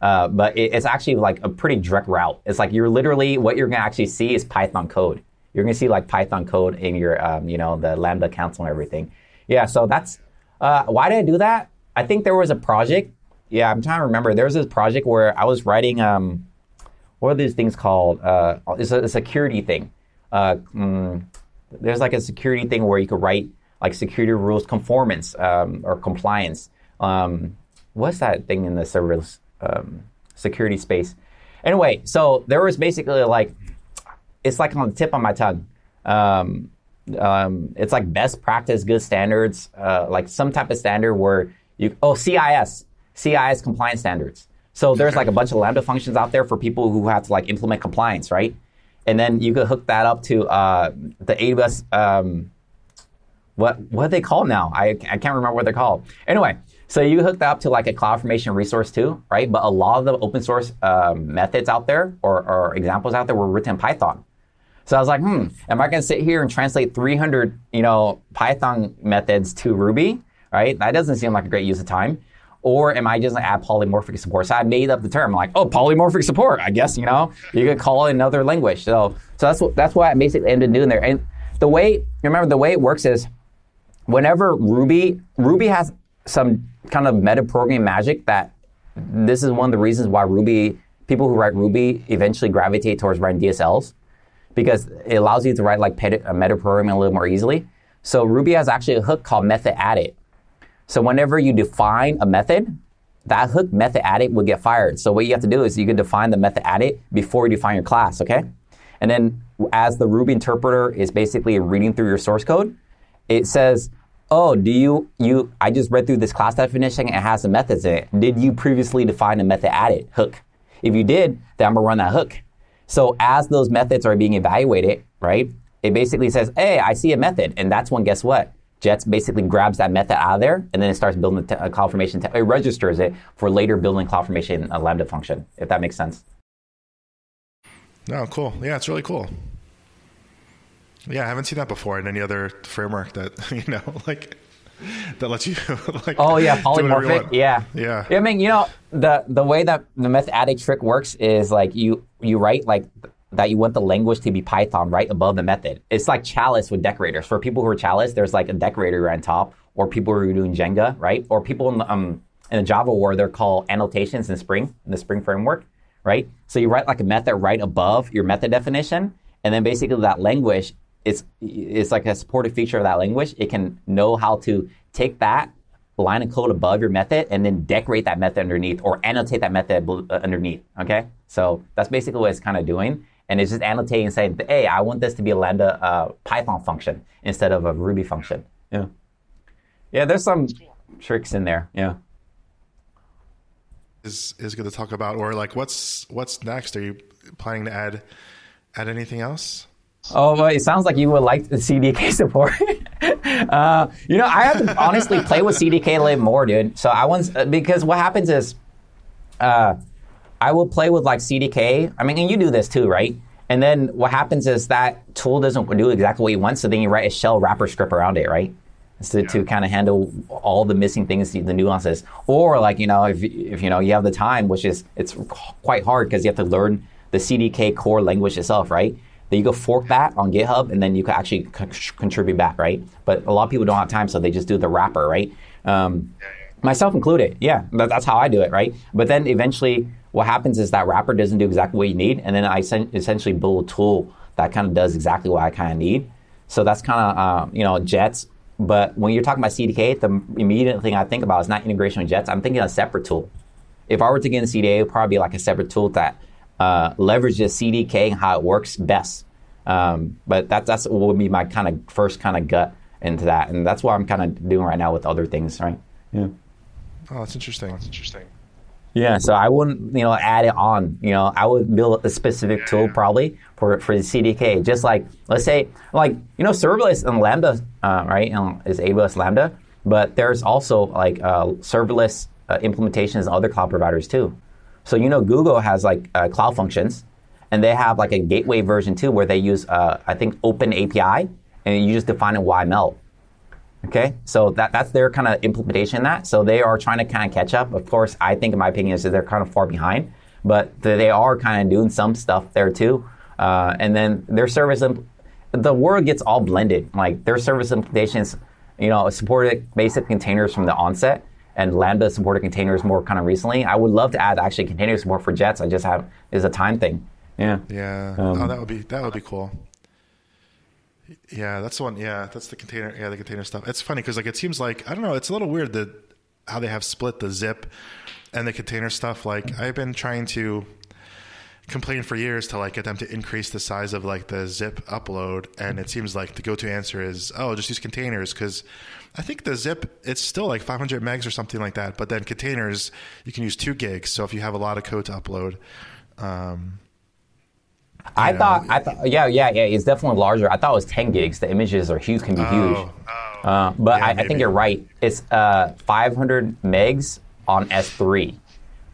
Speaker 2: Uh, but it, it's actually like a pretty direct route. It's like you're literally what you're going to actually see is Python code you're going to see like Python code in your, um, you know, the Lambda console and everything. Yeah, so that's uh, why did I do that? I think there was a project. Yeah, I'm trying to remember. There was this project where I was writing. Um, what are these things called? Uh, it's a, a, security thing. Uh, mm, there's like a security thing where you could write like security rules conformance um, or compliance. Um, what's that thing in the serverless um, security space? Anyway, so there was basically like it's like on the tip of my tongue. Um, um, it's like best practice, good standards, uh, like some type of standard where you oh CIS, CIS compliance standards. So there's like a bunch of Lambda functions out there for people who have to like implement compliance, right? And then you could hook that up to uh, the AWS. Um, what what are they called now? I, I can't remember what they're called. Anyway, so you hook that up to like a CloudFormation resource too, right? But a lot of the open source um, methods out there or, or examples out there were written in Python. So I was like, hmm, am I going to sit here and translate 300, you know, Python methods to Ruby? Right? That doesn't seem like a great use of time. Or am I just going to add polymorphic support? So I made up the term, like, oh, polymorphic support. I guess you know you could call it another language. So, so that's what that's what I basically ended up doing there. And the way remember the way it works is, whenever Ruby Ruby has some kind of meta programming magic that this is one of the reasons why Ruby people who write Ruby eventually gravitate towards writing DSLs because it allows you to write like uh, meta programming a little more easily. So Ruby has actually a hook called method added. So whenever you define a method, that hook method added will get fired. So what you have to do is you can define the method added before you define your class, okay? And then as the Ruby interpreter is basically reading through your source code, it says, "Oh, do you you I just read through this class definition and it has some methods in it. Did you previously define a method added hook? If you did, then I'm gonna run that hook. So as those methods are being evaluated, right, it basically says, hey, I see a method. And that's when, guess what? Jets basically grabs that method out of there and then it starts building a uh, CloudFormation. Te- it registers it for later building CloudFormation a Lambda function, if that makes sense.
Speaker 1: Oh, cool. Yeah, it's really cool. Yeah, I haven't seen that before in any other framework that you know, like that lets you like.
Speaker 2: Oh yeah, polymorphic. Yeah,
Speaker 1: yeah.
Speaker 2: I mean, you know, the the way that the method trick works is like you you write like that you want the language to be Python right above the method. It's like Chalice with decorators. For people who are Chalice, there's like a decorator on top, or people who are doing Django, right? Or people in the, um, in the Java world, they're called annotations in Spring, in the Spring framework, right? So you write like a method right above your method definition, and then basically that language is it's like a supported feature of that language. It can know how to take that line of code above your method and then decorate that method underneath or annotate that method uh, underneath. Okay, so that's basically what it's kind of doing and it's just annotating and saying, hey, I want this to be a Lambda uh, Python function instead of a Ruby function. Yeah. Yeah, there's some tricks in there. Yeah.
Speaker 1: Is is good to talk about, or like what's what's next? Are you planning to add add anything else?
Speaker 2: Oh, well, it sounds like you would like the CDK support. uh, you know, I have to honestly play with CDK a little more, dude. So I want because what happens is, uh, I will play with like CDK. I mean, and you do this too, right? And then what happens is that tool doesn't do exactly what you want, so then you write a shell wrapper script around it, right? So yeah. to kind of handle all the missing things, the nuances, or like you know, if if you know you have the time, which is it's quite hard because you have to learn the CDK core language itself, right? Then you go fork that on GitHub, and then you can actually contribute back, right? But a lot of people don't have time, so they just do the wrapper, right? Um, myself included, yeah, that's how I do it, right? But then eventually what happens is that wrapper doesn't do exactly what you need, and then I essentially build a tool that kind of does exactly what I kind of need. So that's kind of uh, you know Jets. But when you're talking about CDK, the immediate thing I think about is not integration with Jets. I'm thinking a separate tool. If I were to get in CDK, it would probably be like a separate tool that uh, leverages CDK and how it works best. Um, but that, that's what would be my kind of first kind of gut into that, and that's what I'm kind of doing right now with other things, right?
Speaker 1: Yeah. Oh, that's interesting. That's interesting.
Speaker 2: Yeah, so I wouldn't, you know, add it on. You know, I would build a specific tool probably for for the CDK. Just like let's say, like you know, serverless and Lambda, uh, right? is AWS Lambda, but there's also like uh, serverless uh, implementations and other cloud providers too. So you know, Google has like uh, cloud functions, and they have like a gateway version too, where they use uh, I think Open API, and you just define a YML. Okay, so that, that's their kind of implementation of that. So they are trying to kind of catch up. Of course, I think, in my opinion, is that they're kind of far behind, but they are kind of doing some stuff there too. Uh, and then their service, imp- the world gets all blended. Like their service implementations, you know, supported basic containers from the onset, and Lambda supported containers more kind of recently. I would love to add actually container support for Jets. I just have is a time thing. Yeah.
Speaker 1: Yeah. Um, oh, that would be that would be cool. Yeah, that's the one. Yeah, that's the container. Yeah, the container stuff. It's funny because like it seems like I don't know. It's a little weird that how they have split the zip and the container stuff. Like I've been trying to complain for years to like get them to increase the size of like the zip upload, and it seems like the go-to answer is oh, just use containers because I think the zip it's still like 500 megs or something like that. But then containers you can use two gigs. So if you have a lot of code to upload. Um,
Speaker 2: I thought, I thought, yeah, yeah, yeah. It's definitely larger. I thought it was 10 gigs. The images are huge, can be oh, huge. Oh, uh, but yeah, I, I, think you're right. It's uh, 500 megs on S3,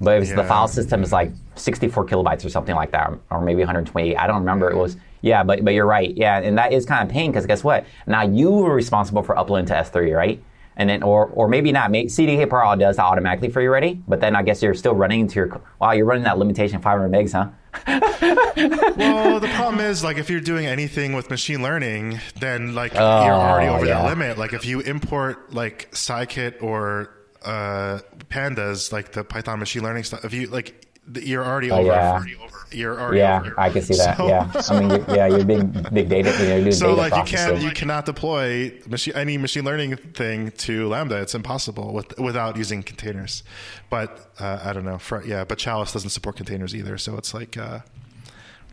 Speaker 2: but yeah. the file system is like 64 kilobytes or something like that, or maybe 128. I don't remember. It was yeah, but but you're right. Yeah, and that is kind of pain because guess what? Now you were responsible for uploading to S3, right? And then or or maybe not. Maybe CDK Pro does that automatically for you already, but then I guess you're still running into your wow, you're running that limitation 500 megs, huh?
Speaker 1: well, the problem is like if you're doing anything with machine learning, then like oh, you're already over yeah. that limit. Like if you import like scikit or uh, pandas, like the Python machine learning stuff, if you like you're already oh, over. Yeah. You're already
Speaker 2: yeah,
Speaker 1: over.
Speaker 2: I can see that. So, yeah, I mean, you're, yeah, you're big big data. You're doing
Speaker 1: so
Speaker 2: data
Speaker 1: like you can't you cannot deploy machine, any machine learning thing to Lambda. It's impossible with, without using containers. But uh, I don't know. For, yeah, but Chalice doesn't support containers either. So it's like. Uh,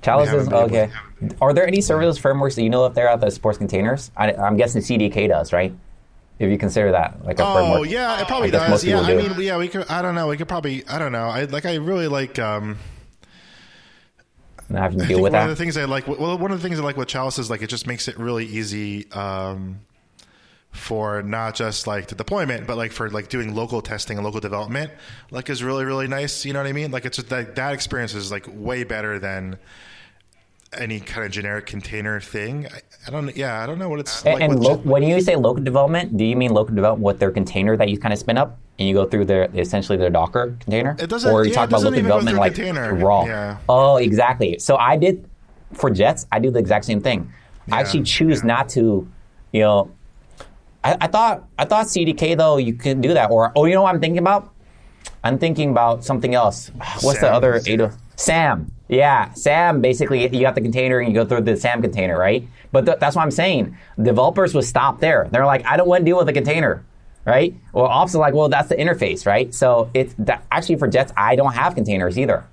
Speaker 2: Chalice is okay. Are there any serverless frameworks that you know of there out that supports containers? I, I'm guessing CDK does, right? If you consider that like a oh, framework.
Speaker 1: Oh yeah, it probably does. Yeah, I mean, yeah, we could. I don't know. We could probably. I don't know. I like. I really like. um
Speaker 2: having to deal with
Speaker 1: one
Speaker 2: that.
Speaker 1: of the things I like. Well, one of the things I like with Chalice is like it just makes it really easy. Um, for not just like the deployment, but like for like doing local testing and local development, like is really really nice. You know what I mean? Like it's just that that experience is like way better than any kind of generic container thing. I, I don't. Yeah, I don't know what it's.
Speaker 2: And,
Speaker 1: like
Speaker 2: and lo- when you say local development, do you mean local development with their container that you kind of spin up and you go through their essentially their Docker container?
Speaker 1: It doesn't-
Speaker 2: Or you
Speaker 1: yeah,
Speaker 2: talk about local development like
Speaker 1: container.
Speaker 2: raw?
Speaker 1: Yeah.
Speaker 2: Oh, exactly. So I did for Jets. I do the exact same thing. I actually choose not to, you know. I, I thought I thought CDK though you could do that or oh you know what I'm thinking about? I'm thinking about something else. What's the other AWS? Sam. Yeah, Sam. Basically, you got the container and you go through the Sam container, right? But th- that's what I'm saying. Developers would stop there. They're like, I don't want to deal with the container, right? Well, ops are like, well, that's the interface, right? So it's that, actually for Jets, I don't have containers either,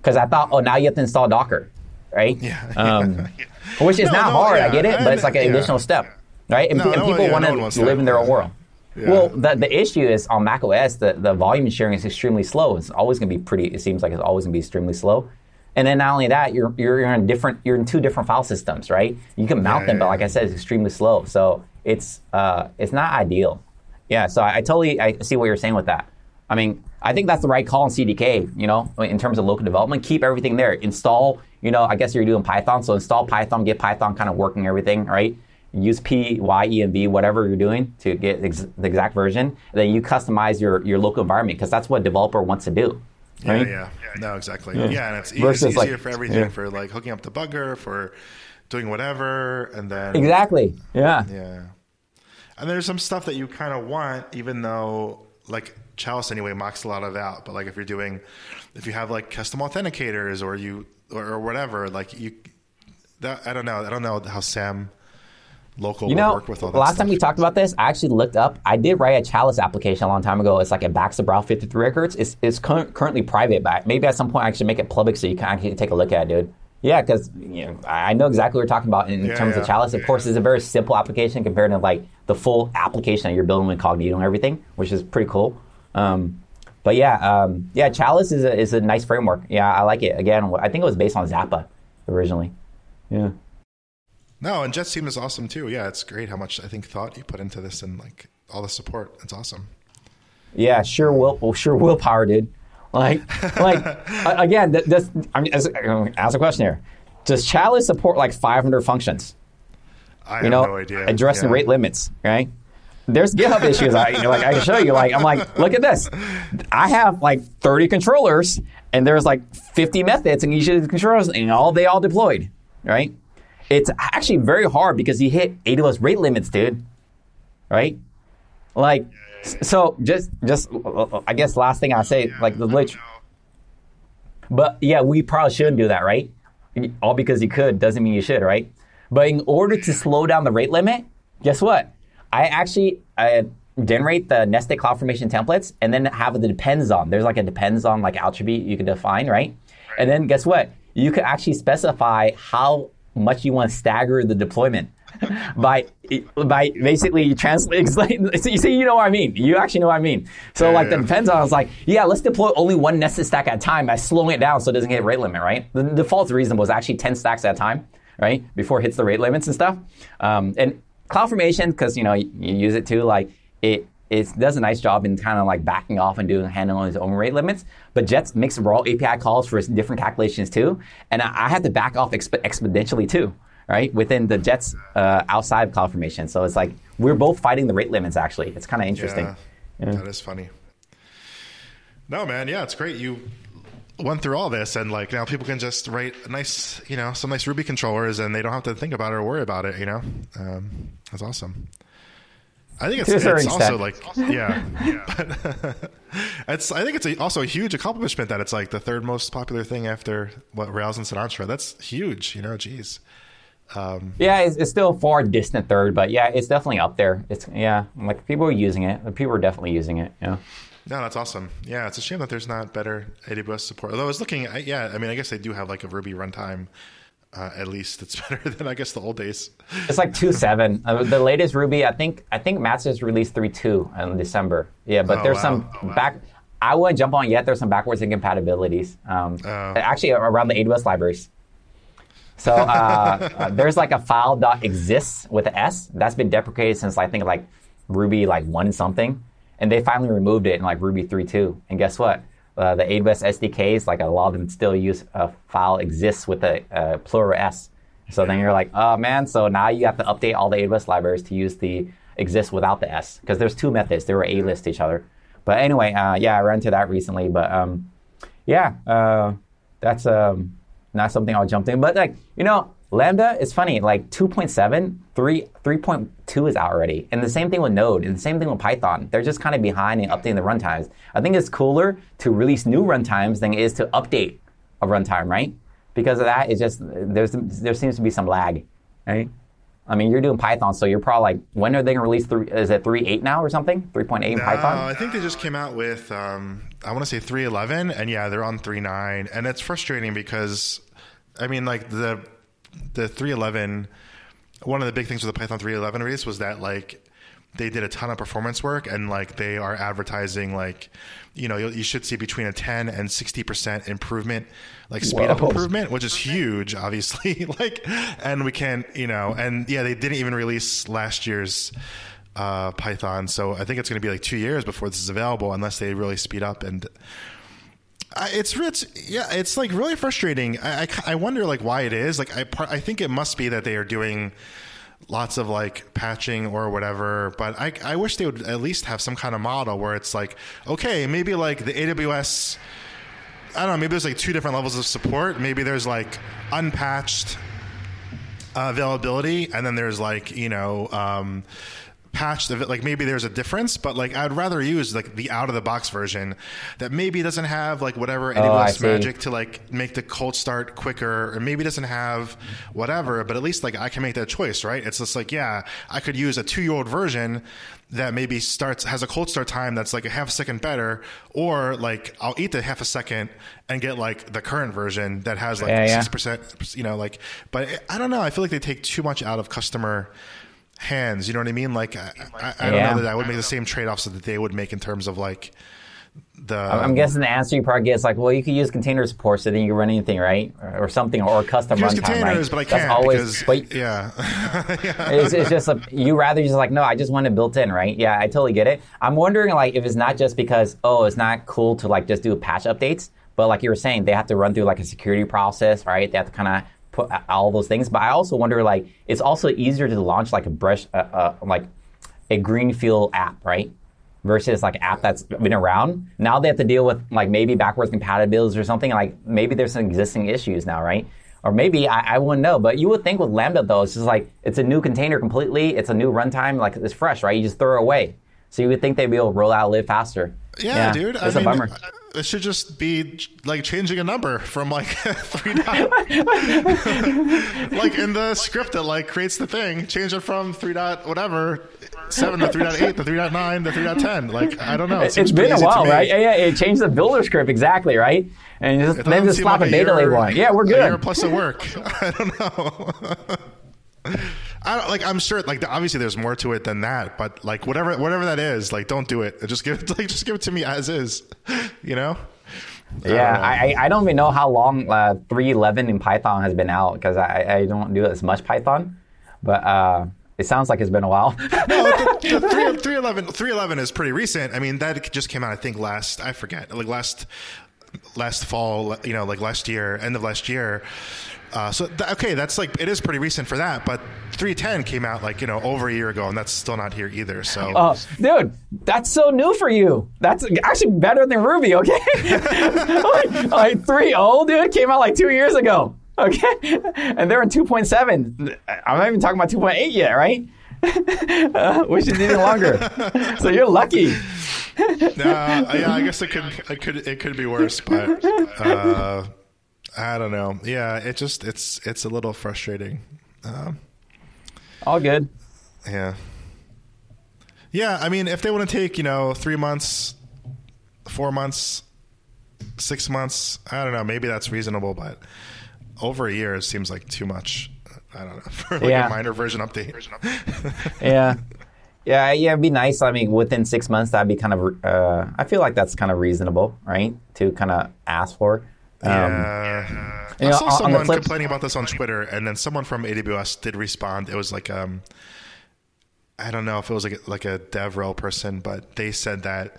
Speaker 2: because I thought, oh, now you have to install Docker, right?
Speaker 1: Yeah.
Speaker 2: Um, which is
Speaker 1: No,
Speaker 2: not
Speaker 1: no,
Speaker 2: hard. I get it, but it's like an
Speaker 1: and-
Speaker 2: additional
Speaker 1: yeah.
Speaker 2: step, right? And,
Speaker 1: No,
Speaker 2: and
Speaker 1: no,
Speaker 2: people
Speaker 1: yeah,
Speaker 2: want to
Speaker 1: one
Speaker 2: live
Speaker 1: that.
Speaker 2: in their own
Speaker 1: Yeah.
Speaker 2: world.
Speaker 1: Yeah.
Speaker 2: Well, the, the issue is on Mac OS, the, the volume sharing is extremely slow. It's always going to be pretty. It seems like it's always going to be extremely slow. And then not only that, you're you're you're in different. You're in two different file systems, right? You can mount
Speaker 1: Yeah,
Speaker 2: them,
Speaker 1: yeah,
Speaker 2: but like. I said, it's extremely slow. So it's uh it's not ideal. Yeah. So I, I totally I see what you're saying with that. I mean, I think that's the right call in CDK. You know, in terms of local development, keep everything there. Install. You know, I guess you're doing Python, so install Python, get Python kind of working everything, right? Use P, Y, E, and V, whatever you're doing to get ex- the exact version. And then you customize your, your local environment because that's what a developer wants to do.
Speaker 1: Yeah,
Speaker 2: Right?
Speaker 1: yeah, no, exactly. Yeah, and it's,
Speaker 2: Versus,
Speaker 1: it's easier
Speaker 2: like-
Speaker 1: for everything
Speaker 2: yeah.
Speaker 1: for like hooking up the bugger, for doing whatever, and then
Speaker 2: Exactly. Yeah.
Speaker 1: yeah. And there's some stuff that you kind of want, even though like Chalice anyway mocks a lot of that. But like if you're doing, if you have like custom authenticators or you or, or whatever, like you, that I don't know, I don't know how Sam local
Speaker 2: You know,
Speaker 1: work with all that.
Speaker 2: last time we talked about this, I actually looked up. I did write a Chalice application a long time ago. It's like a backs the Route 53 records. It's, it's cur- currently private, but maybe at some point I should make it public so you can actually take a look at it, dude. Yeah, because you know, I know exactly what you're talking about in
Speaker 1: Yeah,
Speaker 2: terms
Speaker 1: yeah.
Speaker 2: of Chalice. Of course, it's a very simple application compared to like the full application that you're building with Cognito and everything, which is pretty cool. Um, but yeah, um, yeah, Chalice is a, is a nice framework. Yeah, I like it. Again, I think it was based on Zappa originally. Yeah.
Speaker 1: No, and Jet's team is awesome too. Yeah, it's great how much I think thought you put into this and like all the support. It's awesome.
Speaker 2: Yeah, sure will well, sure willpower, dude. Like, like again, this, I'm as, uh, ask a question here. Does Chalice support like 500 functions?
Speaker 1: I
Speaker 2: You
Speaker 1: have
Speaker 2: know,
Speaker 1: no idea.
Speaker 2: addressing
Speaker 1: Yeah.
Speaker 2: rate limits, right? There's GitHub issues. I, you know, like I can show you. Like I'm like, look at this. I have like 30 controllers, and there's like 50 methods, and each of the controllers, and all they all deployed, right? It's actually very hard because you hit AWS rate limits, dude. Right? Like, so just just I guess last thing I say, like the lit- but yeah, we probably shouldn't do that, right? All because you could doesn't mean you should, right? But in order to slow down the rate limit, guess what? I actually I generate the nested CloudFormation templates and then have the depends on. There's like a depends on like attribute you can define, right? And then guess what? You could actually specify how much you want to stagger the deployment by by basically so you see, you know what I mean. You actually know what I mean. So like the
Speaker 1: yeah.
Speaker 2: depends on. I was like, yeah, let's deploy only one nested stack at a time by slowing it down so it doesn't hit rate limit. Right. The default reason was actually ten stacks at a time. Right before it hits the rate limits and stuff. Um, and CloudFormation, because you know you, you use it too, like it. It does a nice job in kind of like backing off and doing handling its own rate limits. But Jets makes raw API calls for different calculations too, and I, I have to back off exp- exponentially too right? Within the Jets uh, outside of CloudFormation. So it's like we're both fighting the rate limits. Actually, it's kind of interesting.
Speaker 1: Yeah, that is funny. No, man, yeah, it's great. You went through all this, and like now people can just write a nice, you know, some nice Ruby controllers, and they don't have to think about it or worry about it. You know, um, that's awesome. I think it's,
Speaker 2: To a certain
Speaker 1: it's also
Speaker 2: extent.
Speaker 1: like yeah, yeah. it's I think it's a, also a huge accomplishment that it's like the third most popular thing after what Rails and Sinatra. That's huge, you know. Geez, um,
Speaker 2: Yeah, it's, it's still a far distant third, but yeah, it's definitely up there. It's yeah, like people are using it. People are definitely using it. Yeah.
Speaker 1: No, that's awesome. Yeah, it's a shame that there's not better AWS support. Although I was looking, I, yeah, I mean, I guess they do have like a Ruby runtime. Uh, at least it's better than I guess the old days.
Speaker 2: It's like two seven. Uh, the latest Ruby, I think. I think Masters released three two in December. Yeah, but
Speaker 1: Oh,
Speaker 2: there's
Speaker 1: wow.
Speaker 2: some
Speaker 1: Oh, wow.
Speaker 2: back. I wouldn't jump on yet. There's some backwards incompatibilities. Um,
Speaker 1: Oh.
Speaker 2: Actually, around the AWS libraries. So uh, uh, there's like a file dot exists with an S that's been deprecated since I think like Ruby like one something, and they finally removed it in like Ruby three two. And guess what? Uh, the AWS SDKs, like a lot of them still use a file exists with a, a plural S. So then you're like, oh man, so now you have to update all the AWS libraries to use the exist without the S because there's two methods. They were A list each other. But anyway, uh, yeah, I ran into that recently. But um, yeah, uh, that's um, not something I'll jump in. But like, you know, Lambda is funny. Like 2.7, 3, 3.2 is out already. And the same thing with Node, and the same thing with Python. They're just kind of behind in updating the runtimes. I think it's cooler to release new runtimes than it is to update a runtime, right? Because of that, it's just, there's, there seems to be some lag, right? I mean, you're doing Python, so you're probably like, when are they going to release? Three, is it 3.8 now or something? 3.8 in Python?
Speaker 1: I think they just came out with, um, I want to say 3.11, and yeah, they're on 3.9, and it's frustrating because, I mean, like the the 3.11. One of the big things with the Python 3.11 release was that like they did a ton of performance work, and like they are advertising like, you know, you should see between a 10 and 60 percent improvement like speed up improvement, which is huge, obviously. like, and we can't, you know, and yeah, they didn't even release last year's uh, Python, so I think it's going to be like two years before this is available, unless they really speed up. And it's it's yeah, it's like really frustrating. I, I, I wonder like why it is. Like I I think it must be that they are doing lots of like patching or whatever. But I, I wish they would at least have some kind of model where it's like, okay, maybe like the AWS I don't know, maybe there's like two different levels of support. Maybe there's like unpatched uh, availability, and then there's like, you know, um, patched the. Like maybe there's a difference, but like I'd rather use like the out of the box version that maybe doesn't have like whatever AWS oh, magic to like make the cold start quicker, or maybe doesn't have whatever. But at least like I can make that choice, right? It's just like yeah, I could use a two year old version that maybe starts has a cold start time that's like a half a second better, or like I'll eat the half a second and get like the current version that has like six yeah, yeah. percent, you know, like. But I don't know. I feel like they take too much out of customer hands. You know what I mean? Like I, I, I don't know that I would make the same trade offs that they would make in terms of like the,
Speaker 2: I'm guessing the answer you probably get is like, well, you could use container support, so then you can run anything, right, or, or something, or custom runtime,
Speaker 1: containers,
Speaker 2: right?
Speaker 1: but I can't That's always, because, but, yeah,
Speaker 2: yeah. It's, it's, just a, you rather just like, no, I just want it built in, right? Yeah, I totally get it. I'm wondering like if it's not just because oh, it's not cool to like just do patch updates, but like you were saying, they have to run through like a security process, right? They have to kind of put all those things. But I also wonder like it's also easier to launch like a brush, uh, uh, like a greenfield app, right? versus like an app that's been around. Now they have to deal with like maybe backwards compatibilities or something. Like maybe there's some existing issues now, right? Or maybe I, I wouldn't know. But you would think with Lambda though, it's just like it's a new container completely. It's a new runtime, like it's fresh, right? You just throw it away. So you would think they'd be able to roll out little faster.
Speaker 1: Yeah, yeah dude. It's I a mean, bummer. Uh, it should just be like changing a number from like three dot, like in the script that like creates the thing. Change it from three dot whatever seven to three dot eight to three dot nine to three dot ten. Like I don't know.
Speaker 2: It it's been a while, right? Yeah, yeah. It changed the builder script exactly, right? And just, then just slap like a, beta year, label on. Yeah, we're good. A
Speaker 1: year plus of work. I don't know. I don't, like. I'm sure. Like, obviously, there's more to it than that. But like, whatever, whatever that is, like, don't do it. Just give it. Like, just give it to me as is. You know.
Speaker 2: Yeah, I, I, don't even know how long uh, 3.11 in Python has been out because I, I don't do as much Python. But uh, it sounds like it's been a while. no,
Speaker 1: the, the 3, 311, 311 is pretty recent. I mean, that just came out, I think, last, I forget, like last last fall, you know, like last year, end of last year. Uh, so th- okay, that's like it is pretty recent for that, but 310 came out like you know over a year ago, and that's still not here either. So,
Speaker 2: uh, dude, that's so new for you. That's actually better than Ruby. Okay, like, like 3.0, dude, came out like two years ago. Okay, and they're in 2.7. I'm not even talking about 2.8 yet, right? uh, which is even longer. so you're lucky.
Speaker 1: uh, yeah, I guess it could, it could, it could be worse, but uh, I don't know. Yeah, it just, it's, it's a little frustrating. Um,
Speaker 2: All good.
Speaker 1: Yeah. Yeah, I mean, if they want to take, you know, three months, four months, six months, I don't know. Maybe that's reasonable, but over a year seems like too much. I don't know for like yeah. a minor version update.
Speaker 2: yeah. Yeah, yeah, it'd be nice. I mean, within six months, that'd be kind of. Uh, I feel like that's kind of reasonable, right? To kind of ask for.
Speaker 1: Um, yeah. I know, saw someone flip... complaining about this on Twitter, and then someone from AWS did respond. It was like, um, I don't know if it was like a, like a DevRel person, but they said that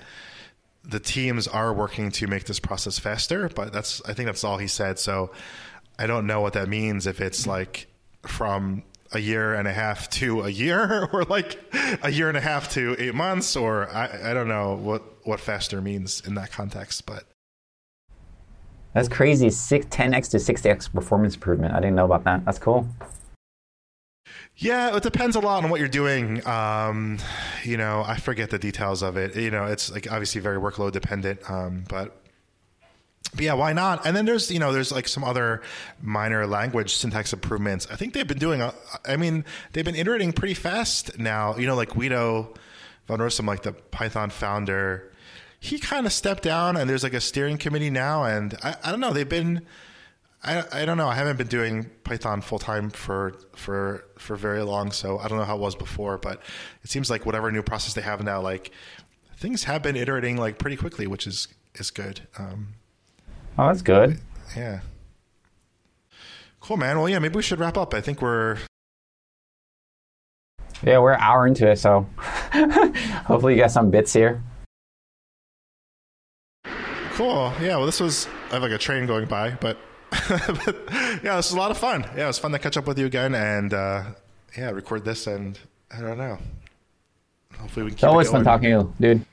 Speaker 1: the teams are working to make this process faster, but that's I think that's all he said. So I don't know what that means if it's like from a year and a half to a year or like a year and a half to eight months or I, I don't know what what faster means in that context but
Speaker 2: that's crazy 6 10x to 60x performance improvement i didn't know about that that's cool
Speaker 1: yeah, it depends a lot on what you're doing. Um, you know, I forget the details of it. You know, it's like obviously very workload dependent, um, but but yeah, why not? And then there's you know there's like some other minor language syntax improvements. I think they've been doing. I mean, they've been iterating pretty fast now. You know, like Guido van Rossum, like the Python founder, he kind of stepped down, and there's like a steering committee now. And I, I don't know. They've been. I, I don't know. I haven't been doing Python full time for for for very long, so I don't know how it was before. But it seems like whatever new process they have now, like things have been iterating like pretty quickly, which is is good. Um,
Speaker 2: Oh, that's good.
Speaker 1: Yeah. Cool, man. Well, yeah, maybe we should wrap up. I think we're.
Speaker 2: Yeah, we're an hour into it, so hopefully you got some bits here.
Speaker 1: Cool. Yeah. Well, this was I have like a train going by, but, but yeah, this was a lot of fun. Yeah, it was fun to catch up with you again, and uh, yeah, record this, and I don't know. Hopefully we. Can
Speaker 2: it's always fun talking to you, dude.